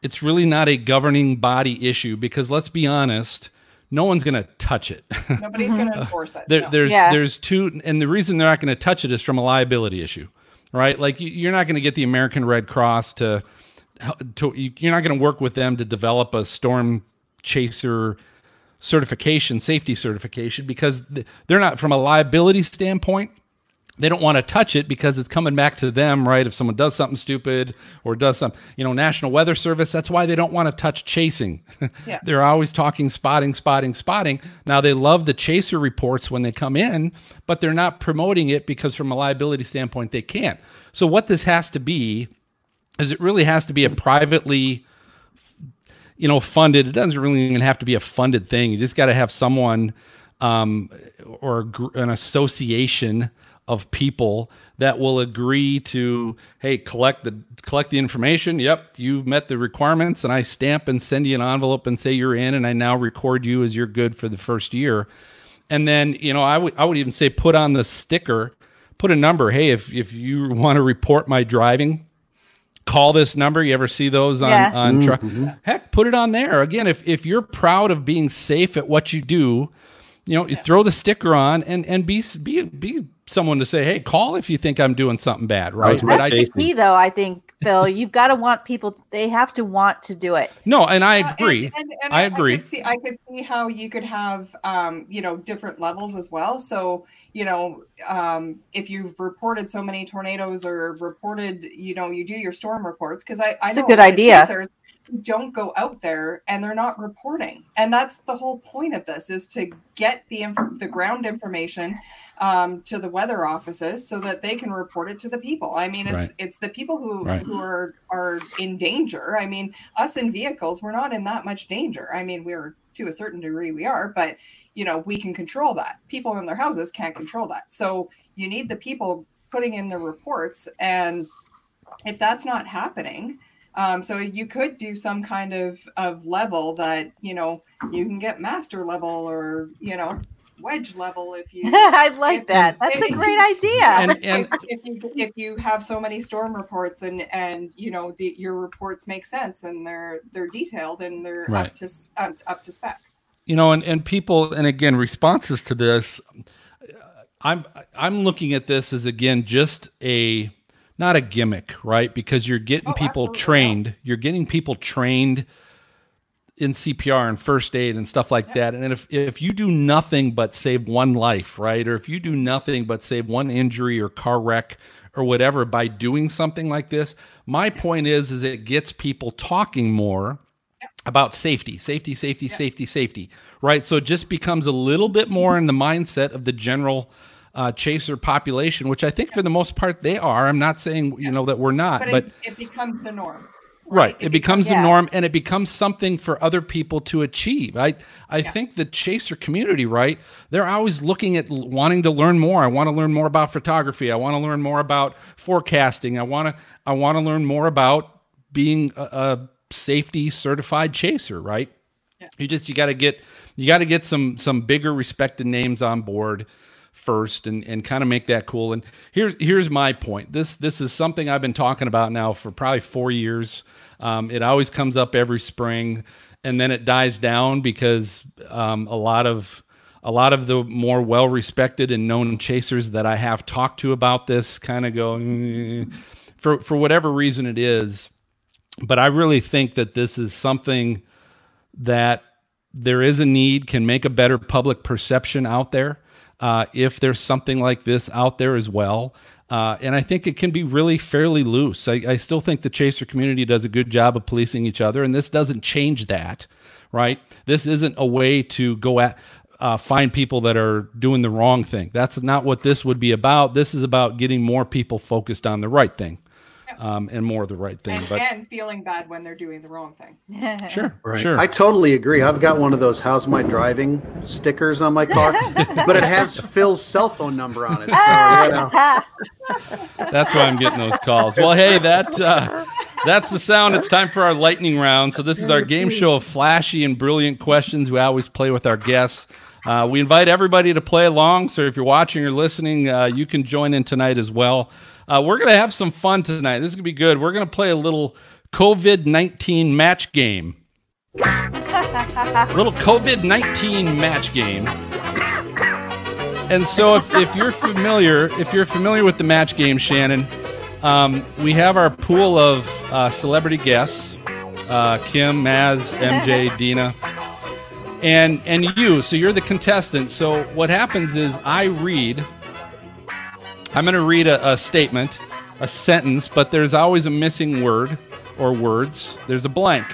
it's really not a governing body issue because let's be honest no one's going to touch it nobody's going to enforce it there, no. there's yeah. there's two and the reason they're not going to touch it is from a liability issue right like you're not going to get the american red cross to to you're not going to work with them to develop a storm chaser certification, safety certification, because they're not from a liability standpoint. They don't want to touch it because it's coming back to them, right? If someone does something stupid or does some, you know, National Weather Service, that's why they don't want to touch chasing. Yeah. They're always talking spotting, spotting, spotting. Now they love the chaser reports when they come in, but they're not promoting it because from a liability standpoint, they can't. So what this has to be is it really has to be a privately you know, funded. It doesn't really even have to be a funded thing. You just got to have someone um, or an association of people that will agree to, hey, collect the collect the information. Yep, you've met the requirements, and I stamp and send you an envelope and say you're in, and I now record you as you're good for the first year. And then, you know, I would I would even say put on the sticker, put a number. Hey, if if you want to report my driving, call this number. You ever see those on yeah. on mm-hmm. heck, put it on there. Again, if if you're proud of being safe at what you do, you know, you throw the sticker on and and be be be someone to say, "Hey, call if you think I'm doing something bad." Right? That's the key, though. I think Phil, you've got to want people. They have to want to do it. No, and I agree. Uh, and, and, and I, I agree. I could, see, I could see how you could have, um, you know, different levels as well. So, you know, um, if you've reported so many tornadoes or reported, you know, you do your storm reports because I, I know a good idea don't go out there and they're not reporting. And that's the whole point of this is to get the inf- the ground information um, to the weather offices so that they can report it to the people. I mean it's right. it's the people who right. who are are in danger. I mean us in vehicles we're not in that much danger. I mean we're to a certain degree we are but you know we can control that. People in their houses can't control that. So you need the people putting in the reports and if that's not happening um, so you could do some kind of of level that you know you can get master level or you know wedge level if you i like if, that. That's if, a great idea. And, and if, you, if you have so many storm reports and and you know the, your reports make sense and they're they're detailed and they're right. up to uh, up to spec. You know and and people and again responses to this i'm i'm looking at this as again just a not a gimmick, right? Because you're getting oh, people trained. You're getting people trained in CPR and first aid and stuff like yeah. that. And if if you do nothing but save one life, right? Or if you do nothing but save one injury or car wreck or whatever by doing something like this, my point is is it gets people talking more yeah. about safety, safety, safety, yeah. safety, safety, right? So it just becomes a little bit more mm-hmm. in the mindset of the general uh, chaser population, which I think for the most part they are. I'm not saying you know that we're not, but, but it, it, becomes the norm. Right, it, it becomes, becomes the yeah. norm, and it becomes something for other people to achieve. I I yeah. think the chaser community, right? They're always looking at wanting to learn more. I want to learn more about photography. I want to learn more about forecasting. I want to I want to learn more about being a, a safety certified chaser. Right? Yeah. You just you got to get you got to get some some bigger respected names on board first and, and kind of make that cool. And here, here's my point. This this is something I've been talking about now for probably four years. Um, it always comes up every spring, and then it dies down because um, a lot of a lot of the more well respected and known chasers that I have talked to about this kind of go mm, for for whatever reason it is. but I really think that this is something that there is a need, can make a better public perception out there. Uh, if there's something like this out there as well. Uh, and I think it can be really fairly loose. I, I, still think the chaser community does a good job of policing each other, and this doesn't change that, right? This isn't a way to go at uh, find people that are doing the wrong thing. That's not what this would be about. This is about getting more people focused on the right thing um, and more of the right thing. And, but and feeling bad when they're doing the wrong thing. sure, right. Sure. I totally agree. I've got one of those "How's my driving" stickers on my car, but it has Phil's cell phone number on it. So, you know. That's why I'm getting those calls. Well, hey, that uh, that's the sound. It's time for our lightning round. So this is our game show of flashy and brilliant questions. We always play with our guests. Uh, we invite everybody to play along. So if you're watching or listening, uh, you can join in tonight as well. Uh, we're going to have some fun tonight. This is going to be good. We're going to play a little COVID 19 match game. little COVID 19 match game. And so, if, if you're familiar, if you're familiar with the match game, Shannon, um, we have our pool of uh, celebrity guests: uh, Kim, Maz, MJ, Dina, and and you. So you're the contestant. So what happens is I read I'm going to read a, a, statement, a sentence, but there's always a missing word or words. There's a blank.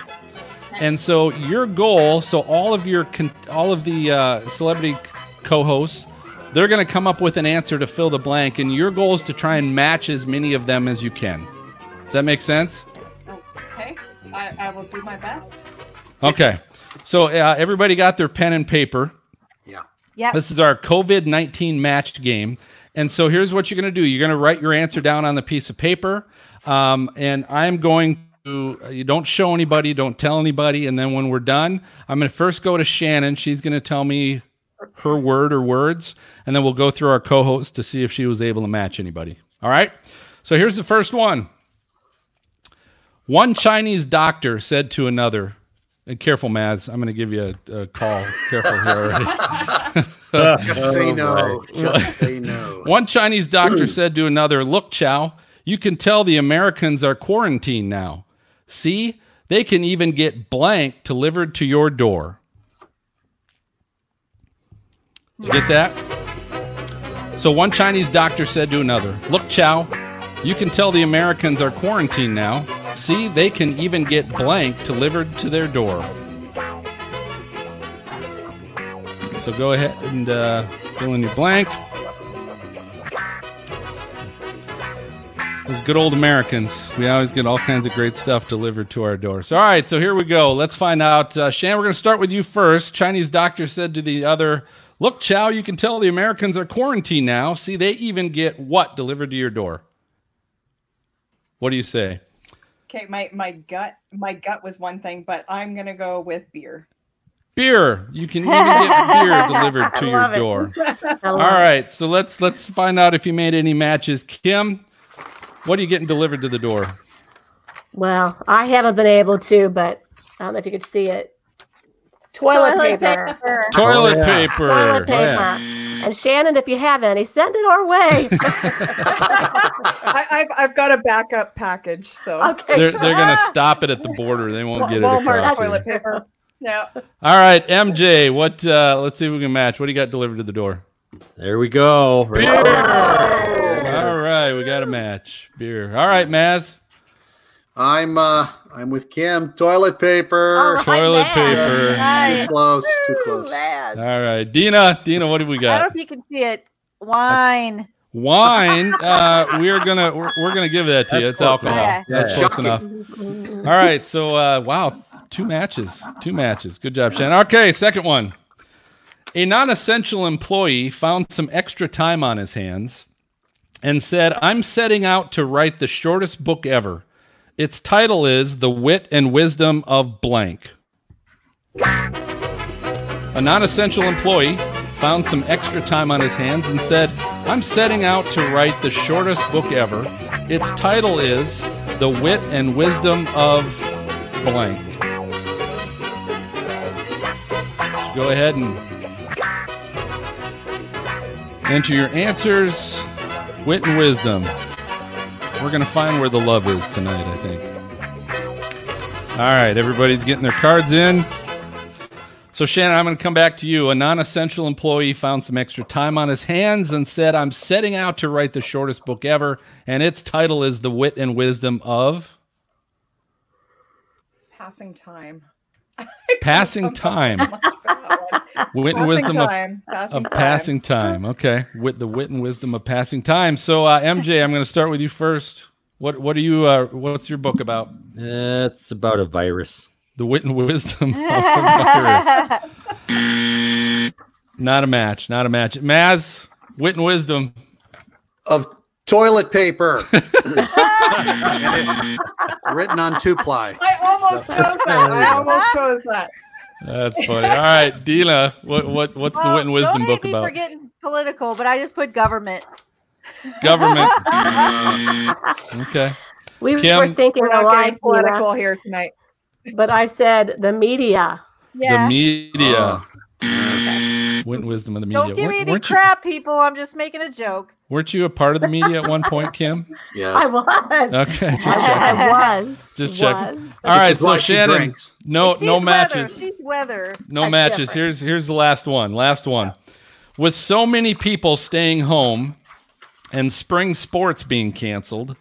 And so your goal, so all of your all of the uh, celebrity co-hosts, they're going to come up with an answer to fill the blank, and your goal is to try and match as many of them as you can. Does that make sense? Okay, I, I will do my best. Okay, so uh, everybody got their pen and paper. Yeah. Yeah. This is our COVID 19 matched game. And so here's what you're going to do you're going to write your answer down on the piece of paper. Um, and I'm going to, you don't show anybody, don't tell anybody. And then when we're done, I'm going to first go to Shannon. She's going to tell me her word or words. And then we'll go through our co host to see if she was able to match anybody. All right. So here's the first one. One Chinese doctor said to another, and careful, Maz. I'm going to give you a, a call. careful here already. Uh, Just say oh, no. Just say no. One Chinese doctor hmm. said to another, Look, Chow, you can tell the Americans are quarantined now. See, they can even get blank delivered to your door. You get that? So one Chinese doctor said to another, Look, Chow, you can tell the Americans are quarantined now. See, they can even get blank delivered to their door. So go ahead and uh, fill in your blank. Those good old Americans. We always get all kinds of great stuff delivered to our doors. All right, so here we go. Let's find out. Uh, Shan, we're going to start with you first. Chinese doctor said to the other, Look, Chow, you can tell the Americans are quarantined now. See, they even get what delivered to your door? What do you say? Okay, my, my gut my gut was one thing, but I'm gonna go with beer. Beer. You can even get beer delivered to your it. door. All right, so let's let's find out if you made any matches. Kim, what are you getting delivered to the door? Well, I haven't been able to, but I don't know if you could see it. Toilet, Toilet paper. paper. Toilet, oh, yeah. paper. Toilet paper. Oh, yeah. And Shannon, if you have any, send it our way. I, have I've got a backup package, so okay. they're they're gonna stop it at the border. They won't get Walmart it. Walmart toilet paper. Yeah. All right, MJ. What? Uh, let's see if we can match. What do you got delivered to the door? There we go. Beer. All right, we got a match. Beer. All right, Maz. I'm uh I'm with Kim. Toilet paper. Right, Toilet man. paper. Nice. Too close. Too close. Man. All right, Dina. Dina, what do we got? I don't know if you can see it. Wine. Wine. Uh, we're gonna we're, we're, gonna give that to you. It's alcohol. Yeah. That's yeah. close enough. All right. So uh, wow, two matches. Two matches. Good job, Shannon. Okay, second one. A non-essential employee found some extra time on his hands and said, "I'm setting out to write the shortest book ever." Its title is The Wit and Wisdom of Blank. A non essential employee found some extra time on his hands and said, I'm setting out to write the shortest book ever. Its title is The Wit and Wisdom of Blank. Go ahead and enter your answers. Wit and wisdom. We're going to find where the love is tonight, I think. All right, everybody's getting their cards in. So, Shannon, I'm going to come back to you. A non essential employee found some extra time on his hands and said, I'm setting out to write the shortest book ever, and its title is The Wit and Wisdom of Passing Time. Passing Time. wit and wisdom time. of, passing, of time. passing time. Okay. With the wit and wisdom of passing time. So, uh, MJ, I'm going to start with you first. What What are you? Uh, what's your book about? it's about a virus the wit and wisdom of the virus. not a match. Not a match. Maz, wit and wisdom of toilet paper. written on two ply. I almost chose that. I almost chose that. That's funny. All right, Dina, what what what's well, the wit and wisdom book about? We're getting political, but I just put government. Government. okay. We Kim, were thinking we're not getting political here tonight but I said the media. Yeah. The media. Oh. Wit and wisdom of the media. Don't give me any crap, you, people. I'm just making a joke. Weren't you a part of the media at one point, Kim? yes. I was. Okay, just checking. I was. Just checking. All right, so Shannon, no She's no matches. Weather. She's weather. No matches. Different. Here's here's the last one. Last one. With so many people staying home and spring sports being canceled,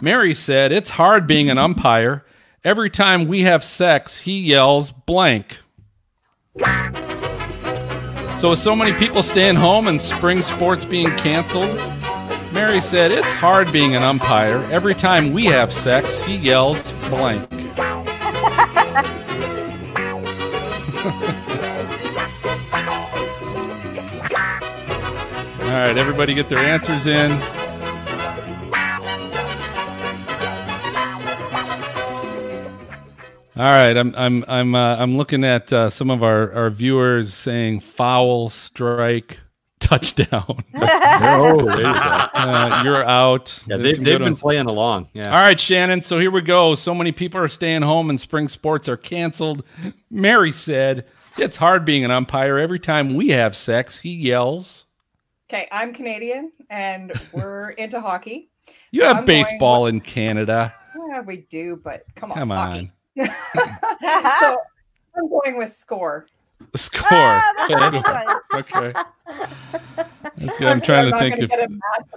Mary said it's hard being an umpire Every time we have sex, he yells blank. So, with so many people staying home and spring sports being canceled, Mary said, It's hard being an umpire. Every time we have sex, he yells blank. All right, everybody get their answers in. All right, I'm I'm I'm uh, I'm looking at uh, some of our, our viewers saying foul, strike, touchdown. there you uh, you're out. Yeah, they've, they've been ones. playing along. Yeah. All right, Shannon. So here we go. So many people are staying home and spring sports are canceled. Mary said it's hard being an umpire. Every time we have sex, he yells. Okay, I'm Canadian and we're into hockey. You so have I'm baseball in Canada. Yeah, we do, but come on. Come on. Hockey. so I'm going with score. Score. Ah, okay. That's good. I'm, I'm trying to think if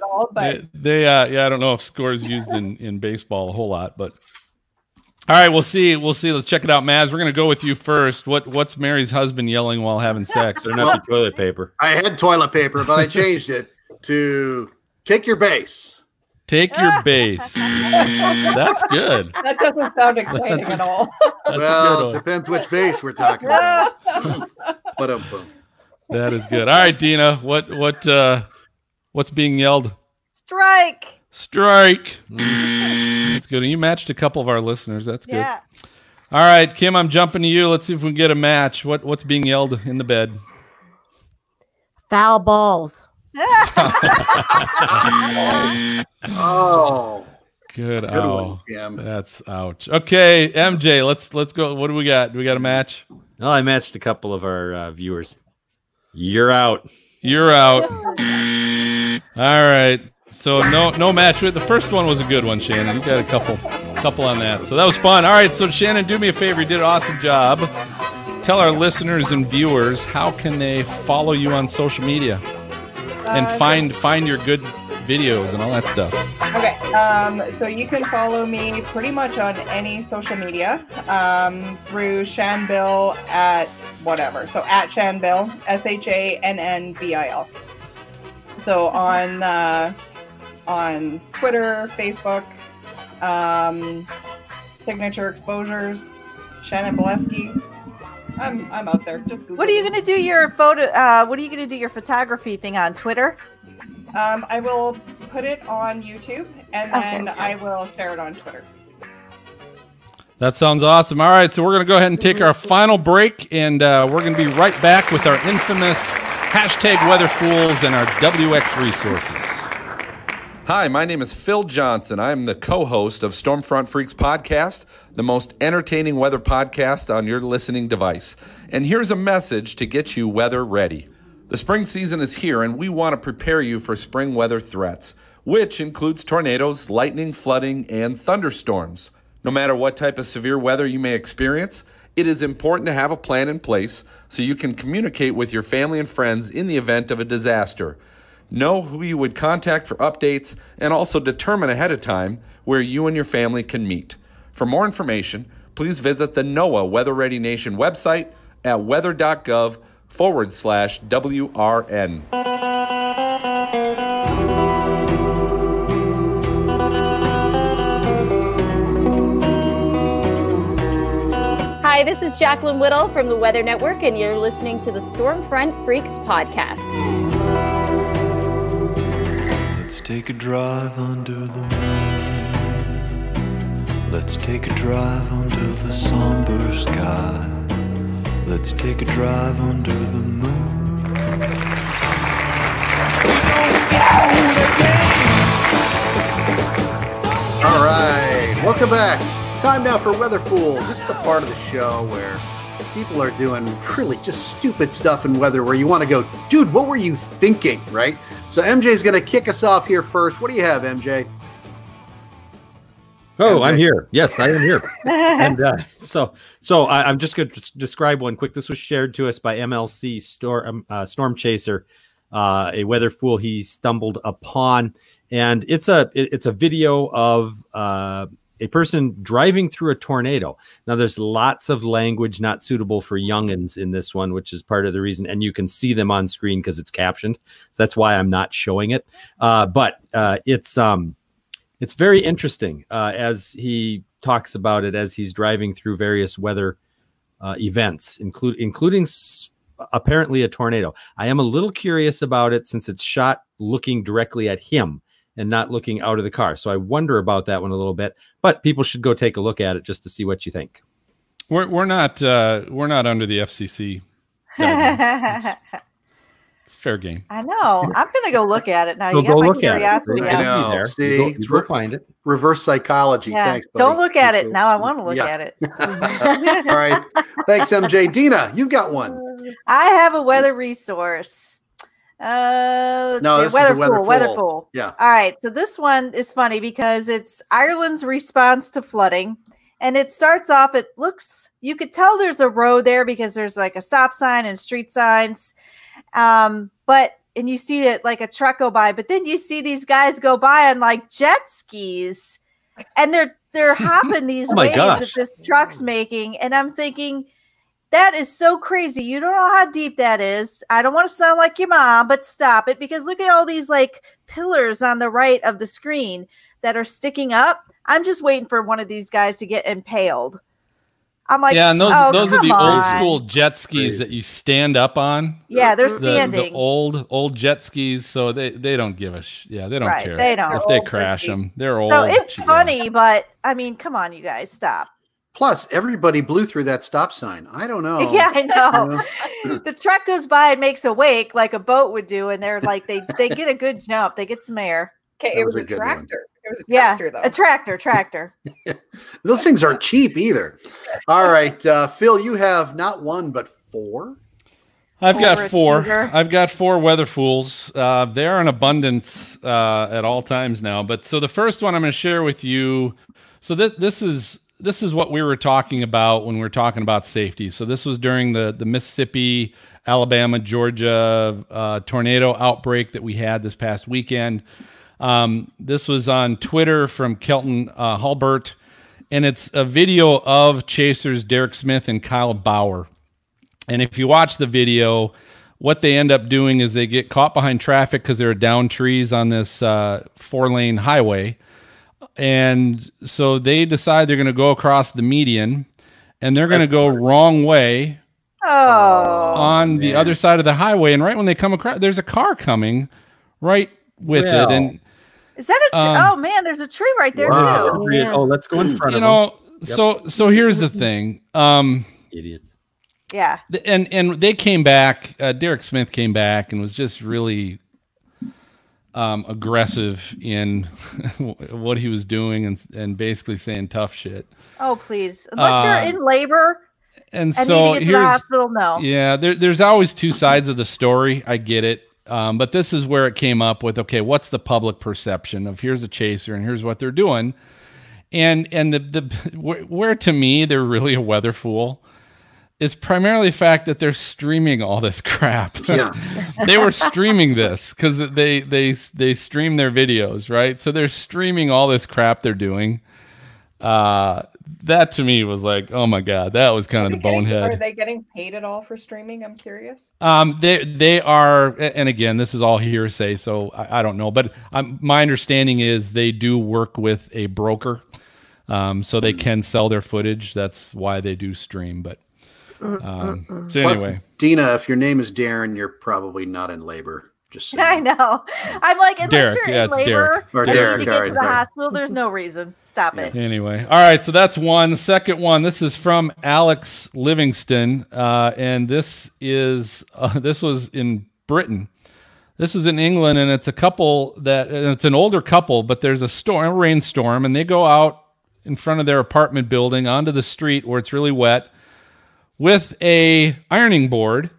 all, they, they uh, yeah, I don't know if score is used in in baseball a whole lot, but all right, we'll see. We'll see. Let's check it out, Maz. We're gonna go with you first. What what's Mary's husband yelling while having sex? They're not the toilet paper. I had toilet paper, but I changed it to take your base. Take your base. That's good. That doesn't sound exciting at all. well, depends which base we're talking about. but um, that is good. All right, Dina. What what uh what's being yelled? Strike. Strike. That's good. And you matched a couple of our listeners. That's good. Yeah. All right, Kim, I'm jumping to you. Let's see if we can get a match. What what's being yelled in the bed? Foul balls oh. Good. Good oh, one, that's ouch. Okay, MJ, let's let's go. What do we got? Do we got a match? Well, I matched a couple of our uh, viewers. You're out. You're out. All right. So no no match. With the first one was a good one, Shannon. You got a couple couple on that. So that was fun. All right. So Shannon, do me a favor. You did an awesome job. Tell our listeners and viewers how can they follow you on social media and uh, find so, find your good videos and all that stuff. Okay, um, so you can follow me pretty much on any social media um, through Shanbil at whatever. So at Shanbil, S H A N N B I L. So on uh, on Twitter, Facebook, um, Signature Exposures, Shannon Bileski. I'm I'm out there. Just Google What are you gonna do your photo? Uh, what are you gonna do your photography thing on Twitter? Um, I will put it on YouTube and then okay. I will share it on Twitter. That sounds awesome. All right, so we're going to go ahead and take our final break, and uh, we're going to be right back with our infamous hashtag Weather Fools and our WX resources. Hi, my name is Phil Johnson. I am the co host of Stormfront Freaks podcast, the most entertaining weather podcast on your listening device. And here's a message to get you weather ready. The spring season is here, and we want to prepare you for spring weather threats, which includes tornadoes, lightning, flooding, and thunderstorms. No matter what type of severe weather you may experience, it is important to have a plan in place so you can communicate with your family and friends in the event of a disaster. Know who you would contact for updates and also determine ahead of time where you and your family can meet. For more information, please visit the NOAA Weather Ready Nation website at weather.gov forward slash WRN. Hi, this is Jaclyn Whittal from the Weather Network, and you're listening to the Stormfront Freaks podcast. Let's take a drive under the moon. Let's take a drive under the somber sky. Let's take a drive under the moon. All right, welcome back. Time now for Weather Fools. This is the part of the show where people are doing really just stupid stuff in weather where you want to go, dude, what were you thinking, right? So MJ is going to kick us off here first. What do you have, MJ? Oh, I'm here. Yes, I am here. and uh, so, so I, am just going to describe one quick. This was shared to us by MLC Storm uh, Storm Chaser, uh, a weather fool he stumbled upon, and it's a it, it's a video of uh, a person driving through a tornado. Now, there's lots of language not suitable for youngins in this one, which is part of the reason. And you can see them on screen because it's captioned. So that's why I'm not showing it. Uh, but uh, it's um, it's very interesting uh, as he talks about it as he's driving through various weather uh, events, include including s- apparently a tornado. I am a little curious about it since it's shot looking directly at him and not looking out of the car. So I wonder about that one a little bit. But people should go take a look at it just to see what you think. We're we're not uh, we're not under the FCC. it's fair game. I know. I'm gonna go look at it now. So you got my curiosity. It. I know. There. See, go, go re- find it. Reverse psychology. Yeah. Thanks. Buddy. Don't look at it now. I want to look yeah. at it. All right. Thanks, MJ. Dina, you've got one. I have a weather resource. Uh, no, this weather, weather fool, weather fool. Yeah. All right. So this one is funny because it's Ireland's response to flooding. And it starts off, it looks, you could tell there's a road there because there's like a stop sign and street signs. Um, but, and you see it like a truck go by, but then you see these guys go by on like jet skis and they're, they're hopping these oh waves gosh. that this truck's making. And I'm thinking, that is so crazy. You don't know how deep that is. I don't want to sound like your mom, but stop it because look at all these like pillars on the right of the screen that are sticking up. I'm just waiting for one of these guys to get impaled. I'm like, yeah, and those oh, those are the on. old school jet skis that you stand up on. Yeah, they're the, standing. The, old old jet skis, so they they don't give a sh- yeah they don't right, care. They don't if they crash them. They're old. So it's funny, but I mean, come on, you guys, stop. Plus, everybody blew through that stop sign. I don't know. Yeah, I know. the truck goes by and makes a wake like a boat would do, and they're like they they get a good jump. They get some air. Okay, it was, was, a, a tractor. One. It was a tractor, yeah, though. A tractor, tractor. Those things aren't cheap either. All right, uh, Phil, you have not one but four. I've got four. I've got four weather fools. Uh, they're in abundance uh, at all times now. But so the first one I'm going to share with you. So this this is this is what we were talking about when we are talking about safety. So this was during the the Mississippi, Alabama, Georgia uh, tornado outbreak that we had this past weekend. Um, this was on Twitter from Kelton uh, Halbert, and it's a video of chasers Derek Smith and Kyle Bauer. And if you watch the video, what they end up doing is they get caught behind traffic because there are down trees on this uh, four lane highway. And so they decide they're going to go across the median and they're going to go wrong way oh, on the other side of the highway. And right when they come across there's a car coming right with well, it. And is that a tree? Um, oh man there's a tree right there wow. too oh let's go in front you of know yep. so so here's the thing um idiots yeah and and they came back uh, derek smith came back and was just really um, aggressive in what he was doing and and basically saying tough shit. Oh please, unless uh, you're in labor and, and so need to get to the hospital, no. Yeah, there, there's always two sides of the story. I get it. Um, but this is where it came up with okay, what's the public perception of here's a chaser and here's what they're doing. and and the the where, where to me they're really a weather fool is primarily the fact that they're streaming all this crap. Yeah. they were streaming this because they they they stream their videos, right? So they're streaming all this crap they're doing. Uh, that to me was like, oh my god, that was kind of the Getting- bonehead. Are they getting paid at all for streaming? I'm curious. Um, they they are, and again, this is all hearsay, so I, I don't know. But um, my understanding is they do work with a broker, um, so they can sell their footage. That's why they do stream. But um, so Plus, anyway, Dina, if your name is Darren, you're probably not in labor. Just saying. I know. I'm like, unless Derek, you're yeah, in it's labor, Derek. Or you need Derek, to get all to the Derek. hospital. There's no reason. Stop it. Anyway, all right. So that's one. The second one. This is from Alex Livingston, uh, and this is uh, this was in Britain. This is in England, and it's a couple that and it's an older couple, but there's a storm, a rainstorm, and they go out in front of their apartment building onto the street where it's really wet with a ironing board,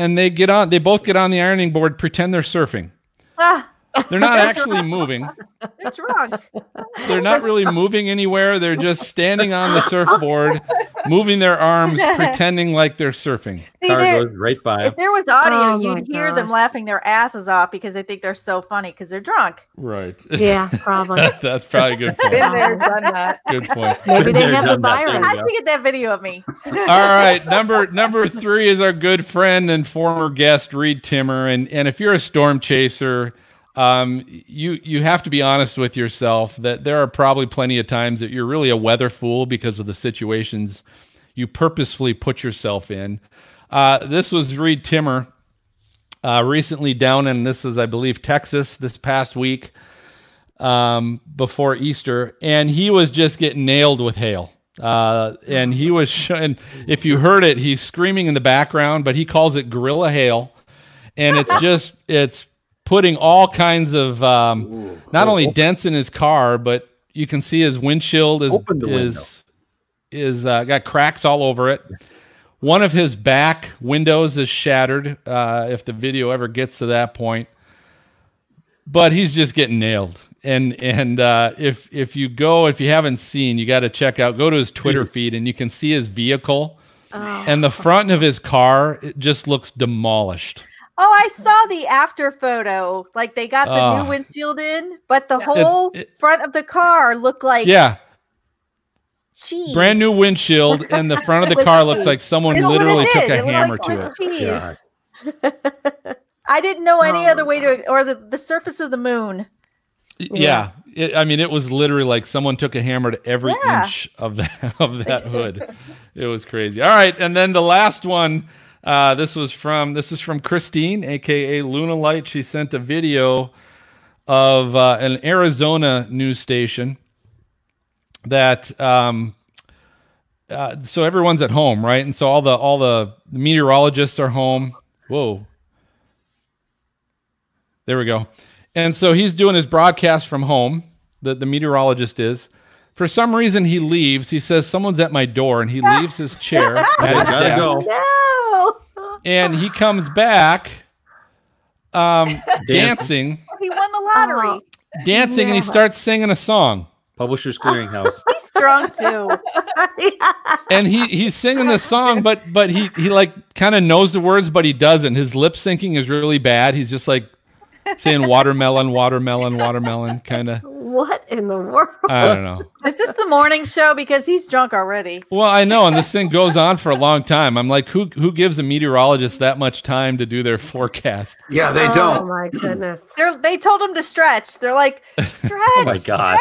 and they get on. They both get on the ironing board, pretend they're surfing. Ah, They're not actually wrong. moving they're drunk. they're not really moving anywhere. They're just standing on the surfboard, moving their arms, pretending like they're surfing. See, Car there, goes right by. if there was audio, Oh you'd hear them laughing their asses off because they think they're so funny because they're drunk. Right. Yeah, probably. That's probably a good point. Been there, done that. Good point. Maybe they there, have the done that. There virus. we I go. should get that video of me. All right, number number three is our good friend and former guest Reed Timmer, and and if you're a storm chaser, um, you you have to be honest with yourself that there are probably plenty of times that you're really a weather fool because of the situations you purposefully put yourself in. Uh, this was Reed Timmer uh, recently down in this is I believe Texas this past week um, before Easter, and he was just getting nailed with hail. Uh, and he was, sh- and if you heard it, he's screaming in the background, but he calls it gorilla hail, and it's just it's putting all kinds of um, not only dents in his car, but you can see his windshield is Open the window. is is uh, got cracks all over it. One of his back windows is shattered. Uh, if the video ever gets to that point, but he's just getting nailed. And and uh, if if you go, if you haven't seen, you got to check out. Go to his Twitter feed, and you can see his vehicle, and the front of his car it just looks demolished. Oh, I saw the after photo. Like they got the Oh. new ah. windshield in, but the whole it- front of the car looked like Yeah, cheese. brand new windshield, and the front of the It was car looks like someone It's literally it took a It hammer like to it. Cheese. I didn't know any Oh other way to, or the, the surface of the moon. Yeah, It- I mean, it was literally like someone took a hammer to every Yeah. inch of that of that hood. it was crazy. All right, and then the last one. Uh, this was from this is from Christine, aka Luna Light. She sent a video of uh, an Arizona news station that. Um, uh, so everyone's at home, right? And so all the all the meteorologists are home. Whoa, there we go. And so he's doing his broadcast from home. The the meteorologist is. For some reason, he leaves. He says someone's at my door, and he leaves his chair at his Gotta desk. go. No, And he comes back, um, dancing, he won the lottery. dancing, and he starts singing a song. Publishers Clearinghouse. He's strong too. and he he's singing the song, but but he he like kind of knows the words, but he doesn't. His lip syncing is really bad. He's just like saying watermelon, watermelon, watermelon, kind of. What in the world? I don't know. Is this the morning show? Because he's drunk already. Well, I know, and this thing goes on for a long time. I'm like, who who gives a meteorologist that much time to do their forecast? Yeah, they Oh don't. Oh my goodness. They're, they told him to stretch. They're like, stretch. Oh my gosh.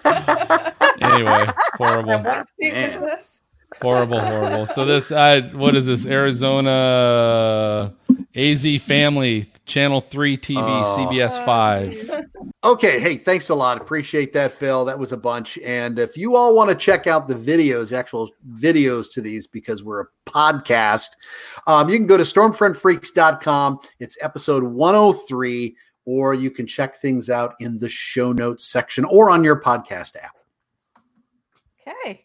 stretch." Anyway, horrible, What state is this? horrible, horrible. So this, I what is this? Arizona AZ Family Channel Three TV, Oh. CBS Five. Okay, hey, thanks a lot. Appreciate that, Phil. That was a bunch. And if you all want to check out the videos, actual videos to these, because we're a podcast, um, you can go to stormfrontfreaks.com. It's episode 103, or you can check things out in the show notes section or on your podcast app. Okay.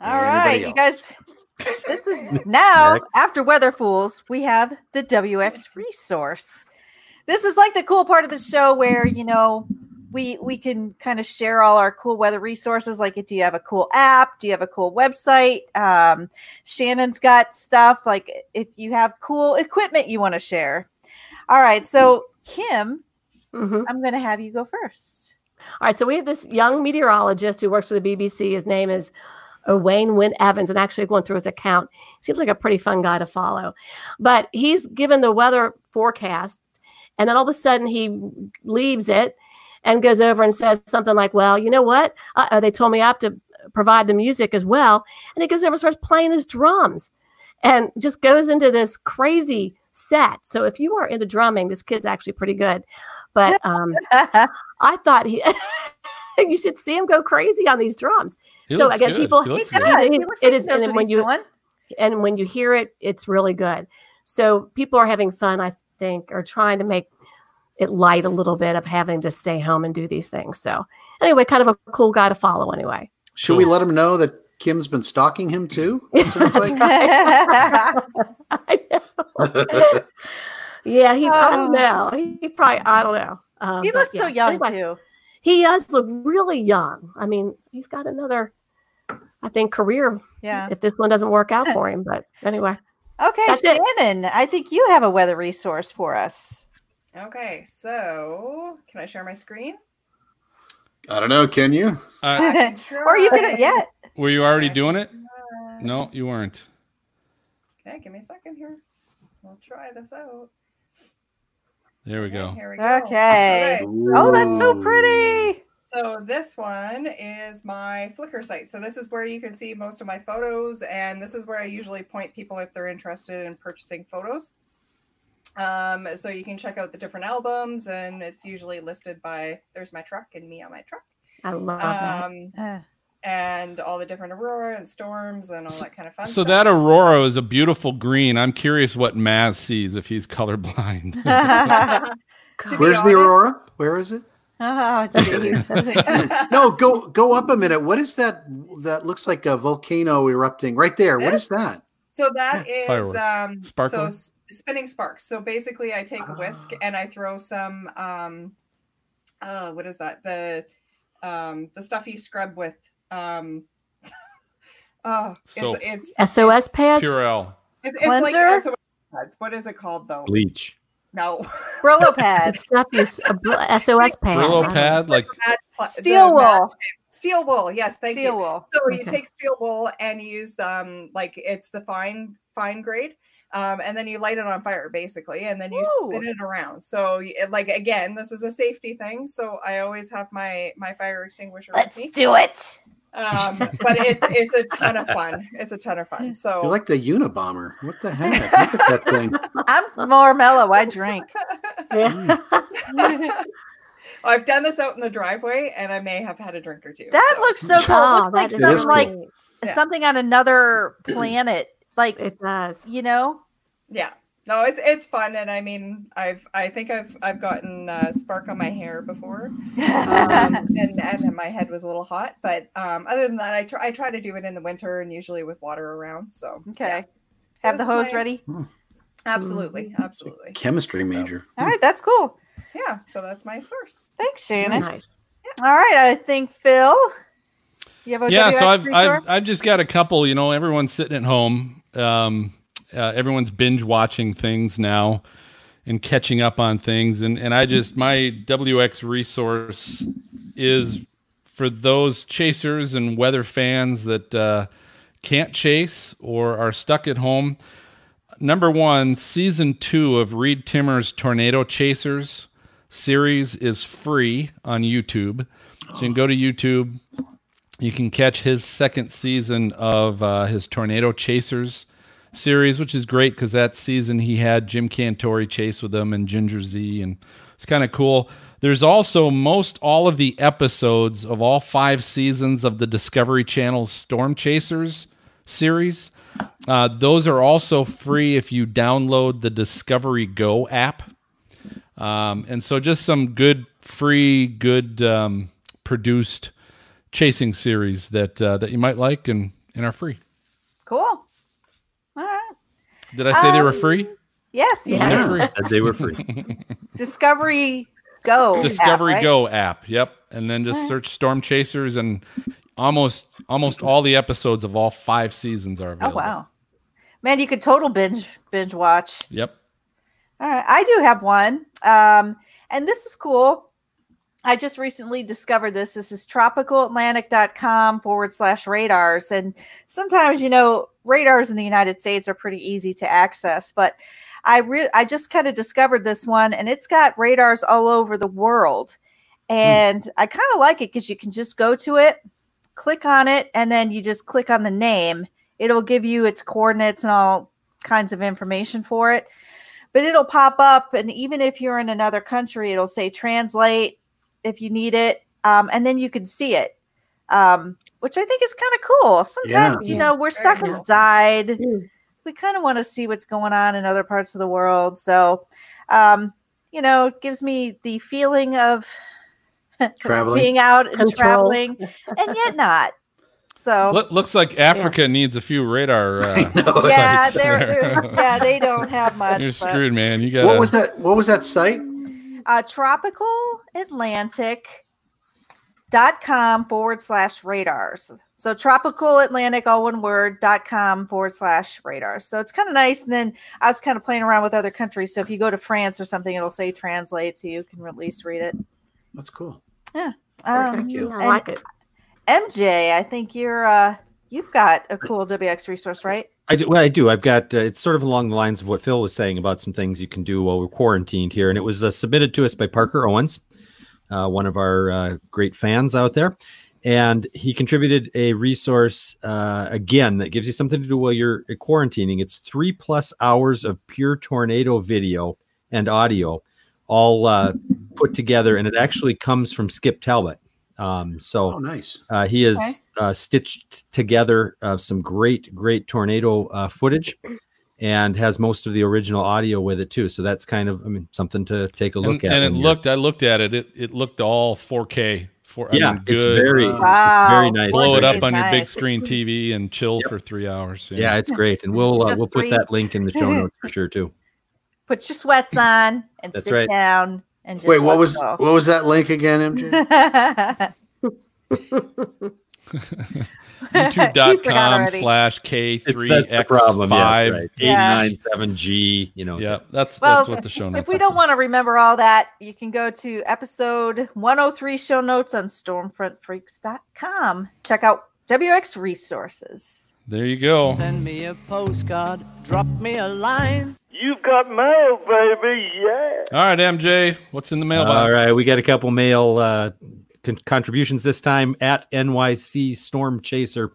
All Anybody right, you guys. This is now Next. after Weather Fools, we have the WX resource. This is like the cool part of the show where you know we we can kind of share all our cool weather resources. Like, do you have a cool app? Do you have a cool website? Um, Shannon's got stuff. Like, if you have cool equipment you want to share. All right, so Kim, mm-hmm. I'm going to have you go first. All right, so we have this young meteorologist who works for the BBC. His name is Owain Wyn Evans, and actually going through his account, seems like a pretty fun guy to follow. But he's given the weather forecast, and then all of a sudden he leaves it and goes over and says something like, "Well, you know what? Uh, they told me I have to provide the music as well," and he goes over and starts playing his drums, and just goes into this crazy set. So if you are into drumming, this kid's actually pretty good. But um, I thought he. you should see him go crazy on these drums. He so again, good. people, he it, it, it is, and when you doing. and when you hear it, it's really good. So people are having fun, I think, or trying to make it light a little bit of having to stay home and do these things. So anyway, kind of a cool guy to follow anyway. Should cool. we let him know that Kim's been stalking him too? sounds like. I know. yeah, he. Oh. I don't know. He, he, probably. I don't know. Um, he looks yeah. so young anyway, too. He does look really young. I mean, he's got another, I think, career. Yeah. If this one doesn't work out for him, but anyway. Okay, That's Shannon, it. I think you have a weather resource for us. Okay, so can I share my screen? I don't know. Can you? Uh, or you can yet? Were you already doing it? No, you weren't. Okay, give me a second here. We'll try this out. There we go. Here we go. Okay. Oh, that's so pretty. So this one is my Flickr site. So this is where you can see most of my photos, and this is where I usually point people if they're interested in purchasing photos. Um, so you can check out the different albums, and it's usually listed by "There's my truck" and "Me on my truck." I love um, that. Uh. And all the different aurora and storms and all that kind of fun. So stuff. that aurora is a beautiful green. I'm curious what Maz sees if he's colorblind. Where's the aurora? Where is it? Oh, jeez. no, go go up a minute. What is that? That looks like a volcano erupting right there. What is that? So that yeah. is um, so spinning sparks. So basically, I take a whisk ah. and I throw some um, uh, what is that? The um, the stuff you scrub with. Um, oh, so, it's, it's SOS pads. Purell. It's, it's like SOS pads. What is it called though? Bleach. No. Brillo pads. Stuff you SOS pad. Brillo pad, like steel wool. Steel wool. Yes, thank steel you. wool. So okay. you take steel wool and you use um like it's the fine fine grade um, and then you light it on fire basically and then you Ooh. spin it around so it, like again this is a safety thing so i always have my my fire extinguisher let's do it um, but it's it's a ton of fun it's a ton of fun so you're like the unabomber what the heck look at that thing i'm more mellow i drink yeah. I've done this out in the driveway, and I may have had a drink or two. That so. looks so cool. Oh, it looks like something like yeah. something on another planet. Like it does, you know yeah no it's it's fun and i mean i've i think i've i've gotten uh, spark on my hair before um, and and my head was a little hot but um other than that i try i try to do it in the winter and usually with water around so okay. yeah. so have the hose my... ready? Hmm. absolutely absolutely. Chemistry major. All right that's cool. yeah so that's my source. Thanks shannon. Nice. yeah. all right i think phil you have a yeah WX so I've, I've i've just got a couple you know everyone's sitting at home um uh, everyone's binge watching things now and catching up on things. And, and I just, my WX resource is for those chasers and weather fans that uh, can't chase or are stuck at home. Number one, season two of Reed Timmer's Tornado Chasers series is free on YouTube. So you can go to YouTube. You can catch his second season of uh, his Tornado Chasers series, which is great because that season he had Jim Cantore chase with him and Ginger Zee, and it's kind of cool. There's also most all of the episodes of all five seasons of the Discovery Channel's Storm Chasers series. Uh, those are also free if you download the Discovery Go app. Um, and so, just some good, free, good um, produced chasing series that uh, that you might like and, and are free. Cool. Did I say um, they were um, free? Yes, yeah. Free. said they were free. Discovery Go. Discovery app, right? Go app. Yep. And then just search Storm Chasers and almost almost all the episodes of all five seasons are available. Oh available. wow, man, you could total binge binge watch. Yep. All right, I do have one, um, and this is cool. I just recently discovered this. This is tropicalatlantic.com forward slash radars. And sometimes, you know, radars in the United States are pretty easy to access, but I re- I just kind of discovered this one and it's got radars all over the world. Hmm. And I kind of like it because you can just go to it, click on it, and then you just click on the name. It'll give you its coordinates and all kinds of information for it. But it'll pop up, and even if you're in another country, it'll say translate if you need it, um, and then you can see it, um, which I think is kind of cool. Sometimes, Yeah. you know, we're stuck Very cool. inside. We kind of want to see what's going on in other parts of the world. So, um, you know, it gives me the feeling of Traveling. being out and Control. traveling, and yet not. So, Look, looks like Africa needs a few radar. Uh, yeah, sites they're, there. they're yeah they don't have much. You're but- screwed, man. You got What was that? What was that site? Uh, tropical atlantic dot com forward slash radars. So tropical atlantic all one word dot com forward slash radars. So it's kind of nice. And then i was kind of playing around with other countries. So if you go to france or something it'll say translate so you can at least read it. That's cool. um, Thank you. I like it. mj i think you're uh you've got a cool wx resource right I do. Well, I do. I've got. Uh, it's sort of along the lines of what Phil was saying about some things you can do while we're quarantined here, and it was uh, submitted to us by Parker Owens, uh, one of our uh, great fans out there, and he contributed a resource uh, again that gives you something to do while you're quarantining. It's three plus hours of pure tornado video and audio, all uh, put together, and it actually comes from Skip Talbot. Um, so Oh, nice. uh, he has Okay. uh, stitched together uh, some great, great tornado uh, footage, and has most of the original audio with it too. So that's kind of, I mean, something to take a and, look at. and it when you're- looked. I looked at it. It it looked all 4K. For I yeah, mean, it's very, Wow. very nice. blow it up good. on your big screen TV and chill Yep. for three hours. Yeah, it's great, and we'll uh, we'll put that link in the show notes for sure too. put your sweats on and That's sit right. down and just Wait, what was go. what was that link again, MJ? You forgot YouTube.com slash It's that's the problem. Yeah, K3X5. right. Eight nine seven G. You know. Yeah, that's Well, that's what the show notes. if we don't want to remember all that, you can go to episode 103 show notes on stormfrontfreaks.com. Check out WX resources. There you go. Send me a postcard, drop me a line. You've got mail, baby. Yeah. All right, MJ, what's in the mailbox? All right, we got a couple mail uh, con- contributions this time at NYC Storm Chaser.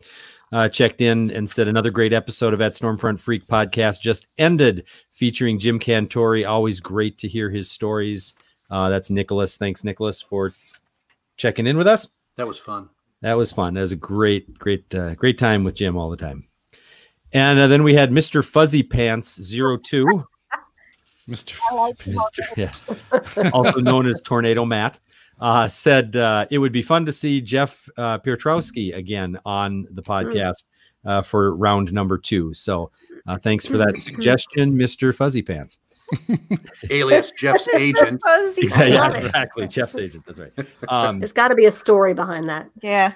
Uh, checked in and said another great episode of at Stormfront Freak podcast just ended, featuring Jim Cantore. Always great to hear his stories. Uh, that's Nicholas. Thanks, Nicholas, for checking in with us. That was fun. That was fun. That was a great, great, uh, great time with Jim all the time. And uh, then we had Mr. Fuzzy Pants 02. Mr. Mr. Yes, also known as Tornado Matt, uh, said uh, it would be fun to see Jeff uh, Piotrowski again on the podcast uh, for round number two. So uh, thanks for that suggestion, Mr. Fuzzy Pants. Alias Jeff's agent. Fuzzy. Exactly, love it. exactly. Jeff's agent. That's right. Um, There's got to be a story behind that. Yeah.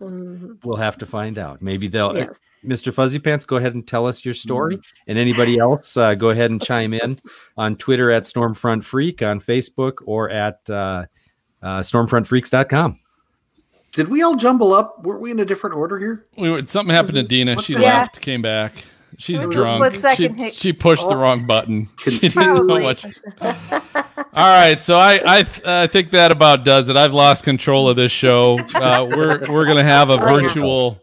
Mhm. we'll have to find out. Maybe they'll. Yes. Mr. Fuzzy Pants, go ahead and tell us your story. And anybody else, uh, go ahead and chime in on Twitter at Stormfront Freak, on Facebook, or at uh, uh, stormfrontfreaks.com. Did we all jumble up? Weren't we in a different order here? We were, something happened to Dina. She Yeah. left, came back. She's drunk. She, she pushed the Oh. wrong button. She didn't know what. she- All right, so I I I think that about does it. I've lost control of this show. Uh, we're we're gonna have a virtual.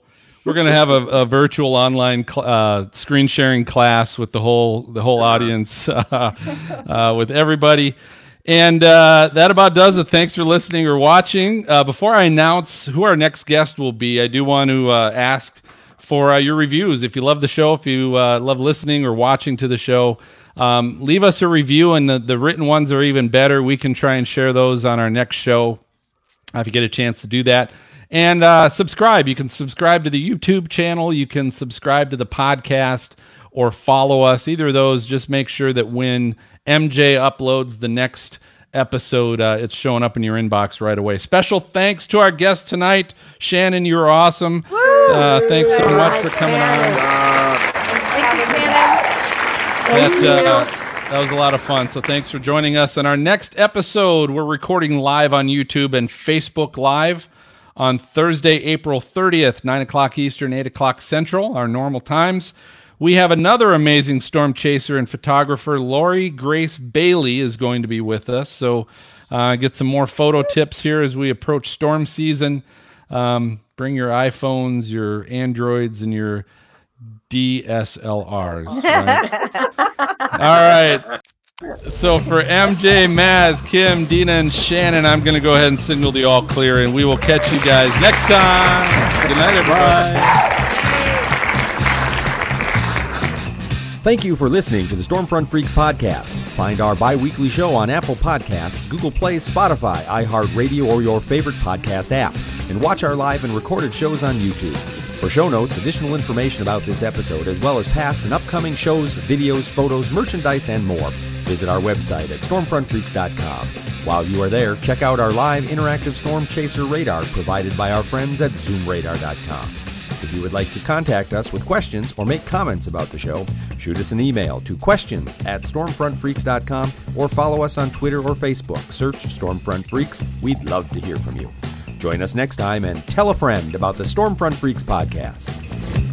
We're gonna have a, a virtual online cl- uh, screen sharing class with the whole the whole audience, uh, uh, with everybody. And uh, that about does it. Thanks for listening or watching. Uh, before I announce who our next guest will be, I do want to uh, ask for uh, your reviews. If you love the show, if you uh, love listening or watching to the show, um, leave us a review, and the, the written ones are even better. We can try and share those on our next show if you get a chance to do that. And uh, subscribe. You can subscribe to the YouTube channel. You can subscribe to the podcast or follow us. Either of those, just make sure that when MJ uploads the next episode, uh, it's showing up in your inbox right away. Special thanks to our guest tonight, Shannon. You're awesome. Uh, thanks so much for coming on. Thank you, Shannon. That, uh, that was a lot of fun. So thanks for joining us. In our next episode, we're recording live on YouTube and Facebook Live on Thursday, April 30th, 9 o'clock Eastern, 8 o'clock Central, our normal times. We have another amazing storm chaser and photographer, Lori Grace Bailey, is going to be with us. So, uh, get some more photo tips here as we approach storm season. Um, bring your iPhones, your Androids, and your DSLRs. Right? All right. So for MJ, Maz, Kim, Dina, and Shannon, I'm going to go ahead and signal the all clear, and we will catch you guys next time. Good night, everybody. Thank you for listening to the Stormfront Freaks podcast. Find our bi weekly show on Apple Podcasts, Google Play, Spotify, iHeartRadio, or your favorite podcast app. And watch our live and recorded shows on YouTube. For show notes, additional information about this episode, as well as past and upcoming shows, videos, photos, merchandise, and more, visit our website at stormfrontfreaks.com. While you are there, check out our live interactive storm chaser radar provided by our friends at zoomradar.com. If you would like to contact us with questions or make comments about the show, shoot us an email to questions at stormfrontfreaks.com or follow us on Twitter or Facebook. Search Stormfront Freaks. We'd love to hear from you. Join us next time and tell a friend about the Stormfront Freaks podcast.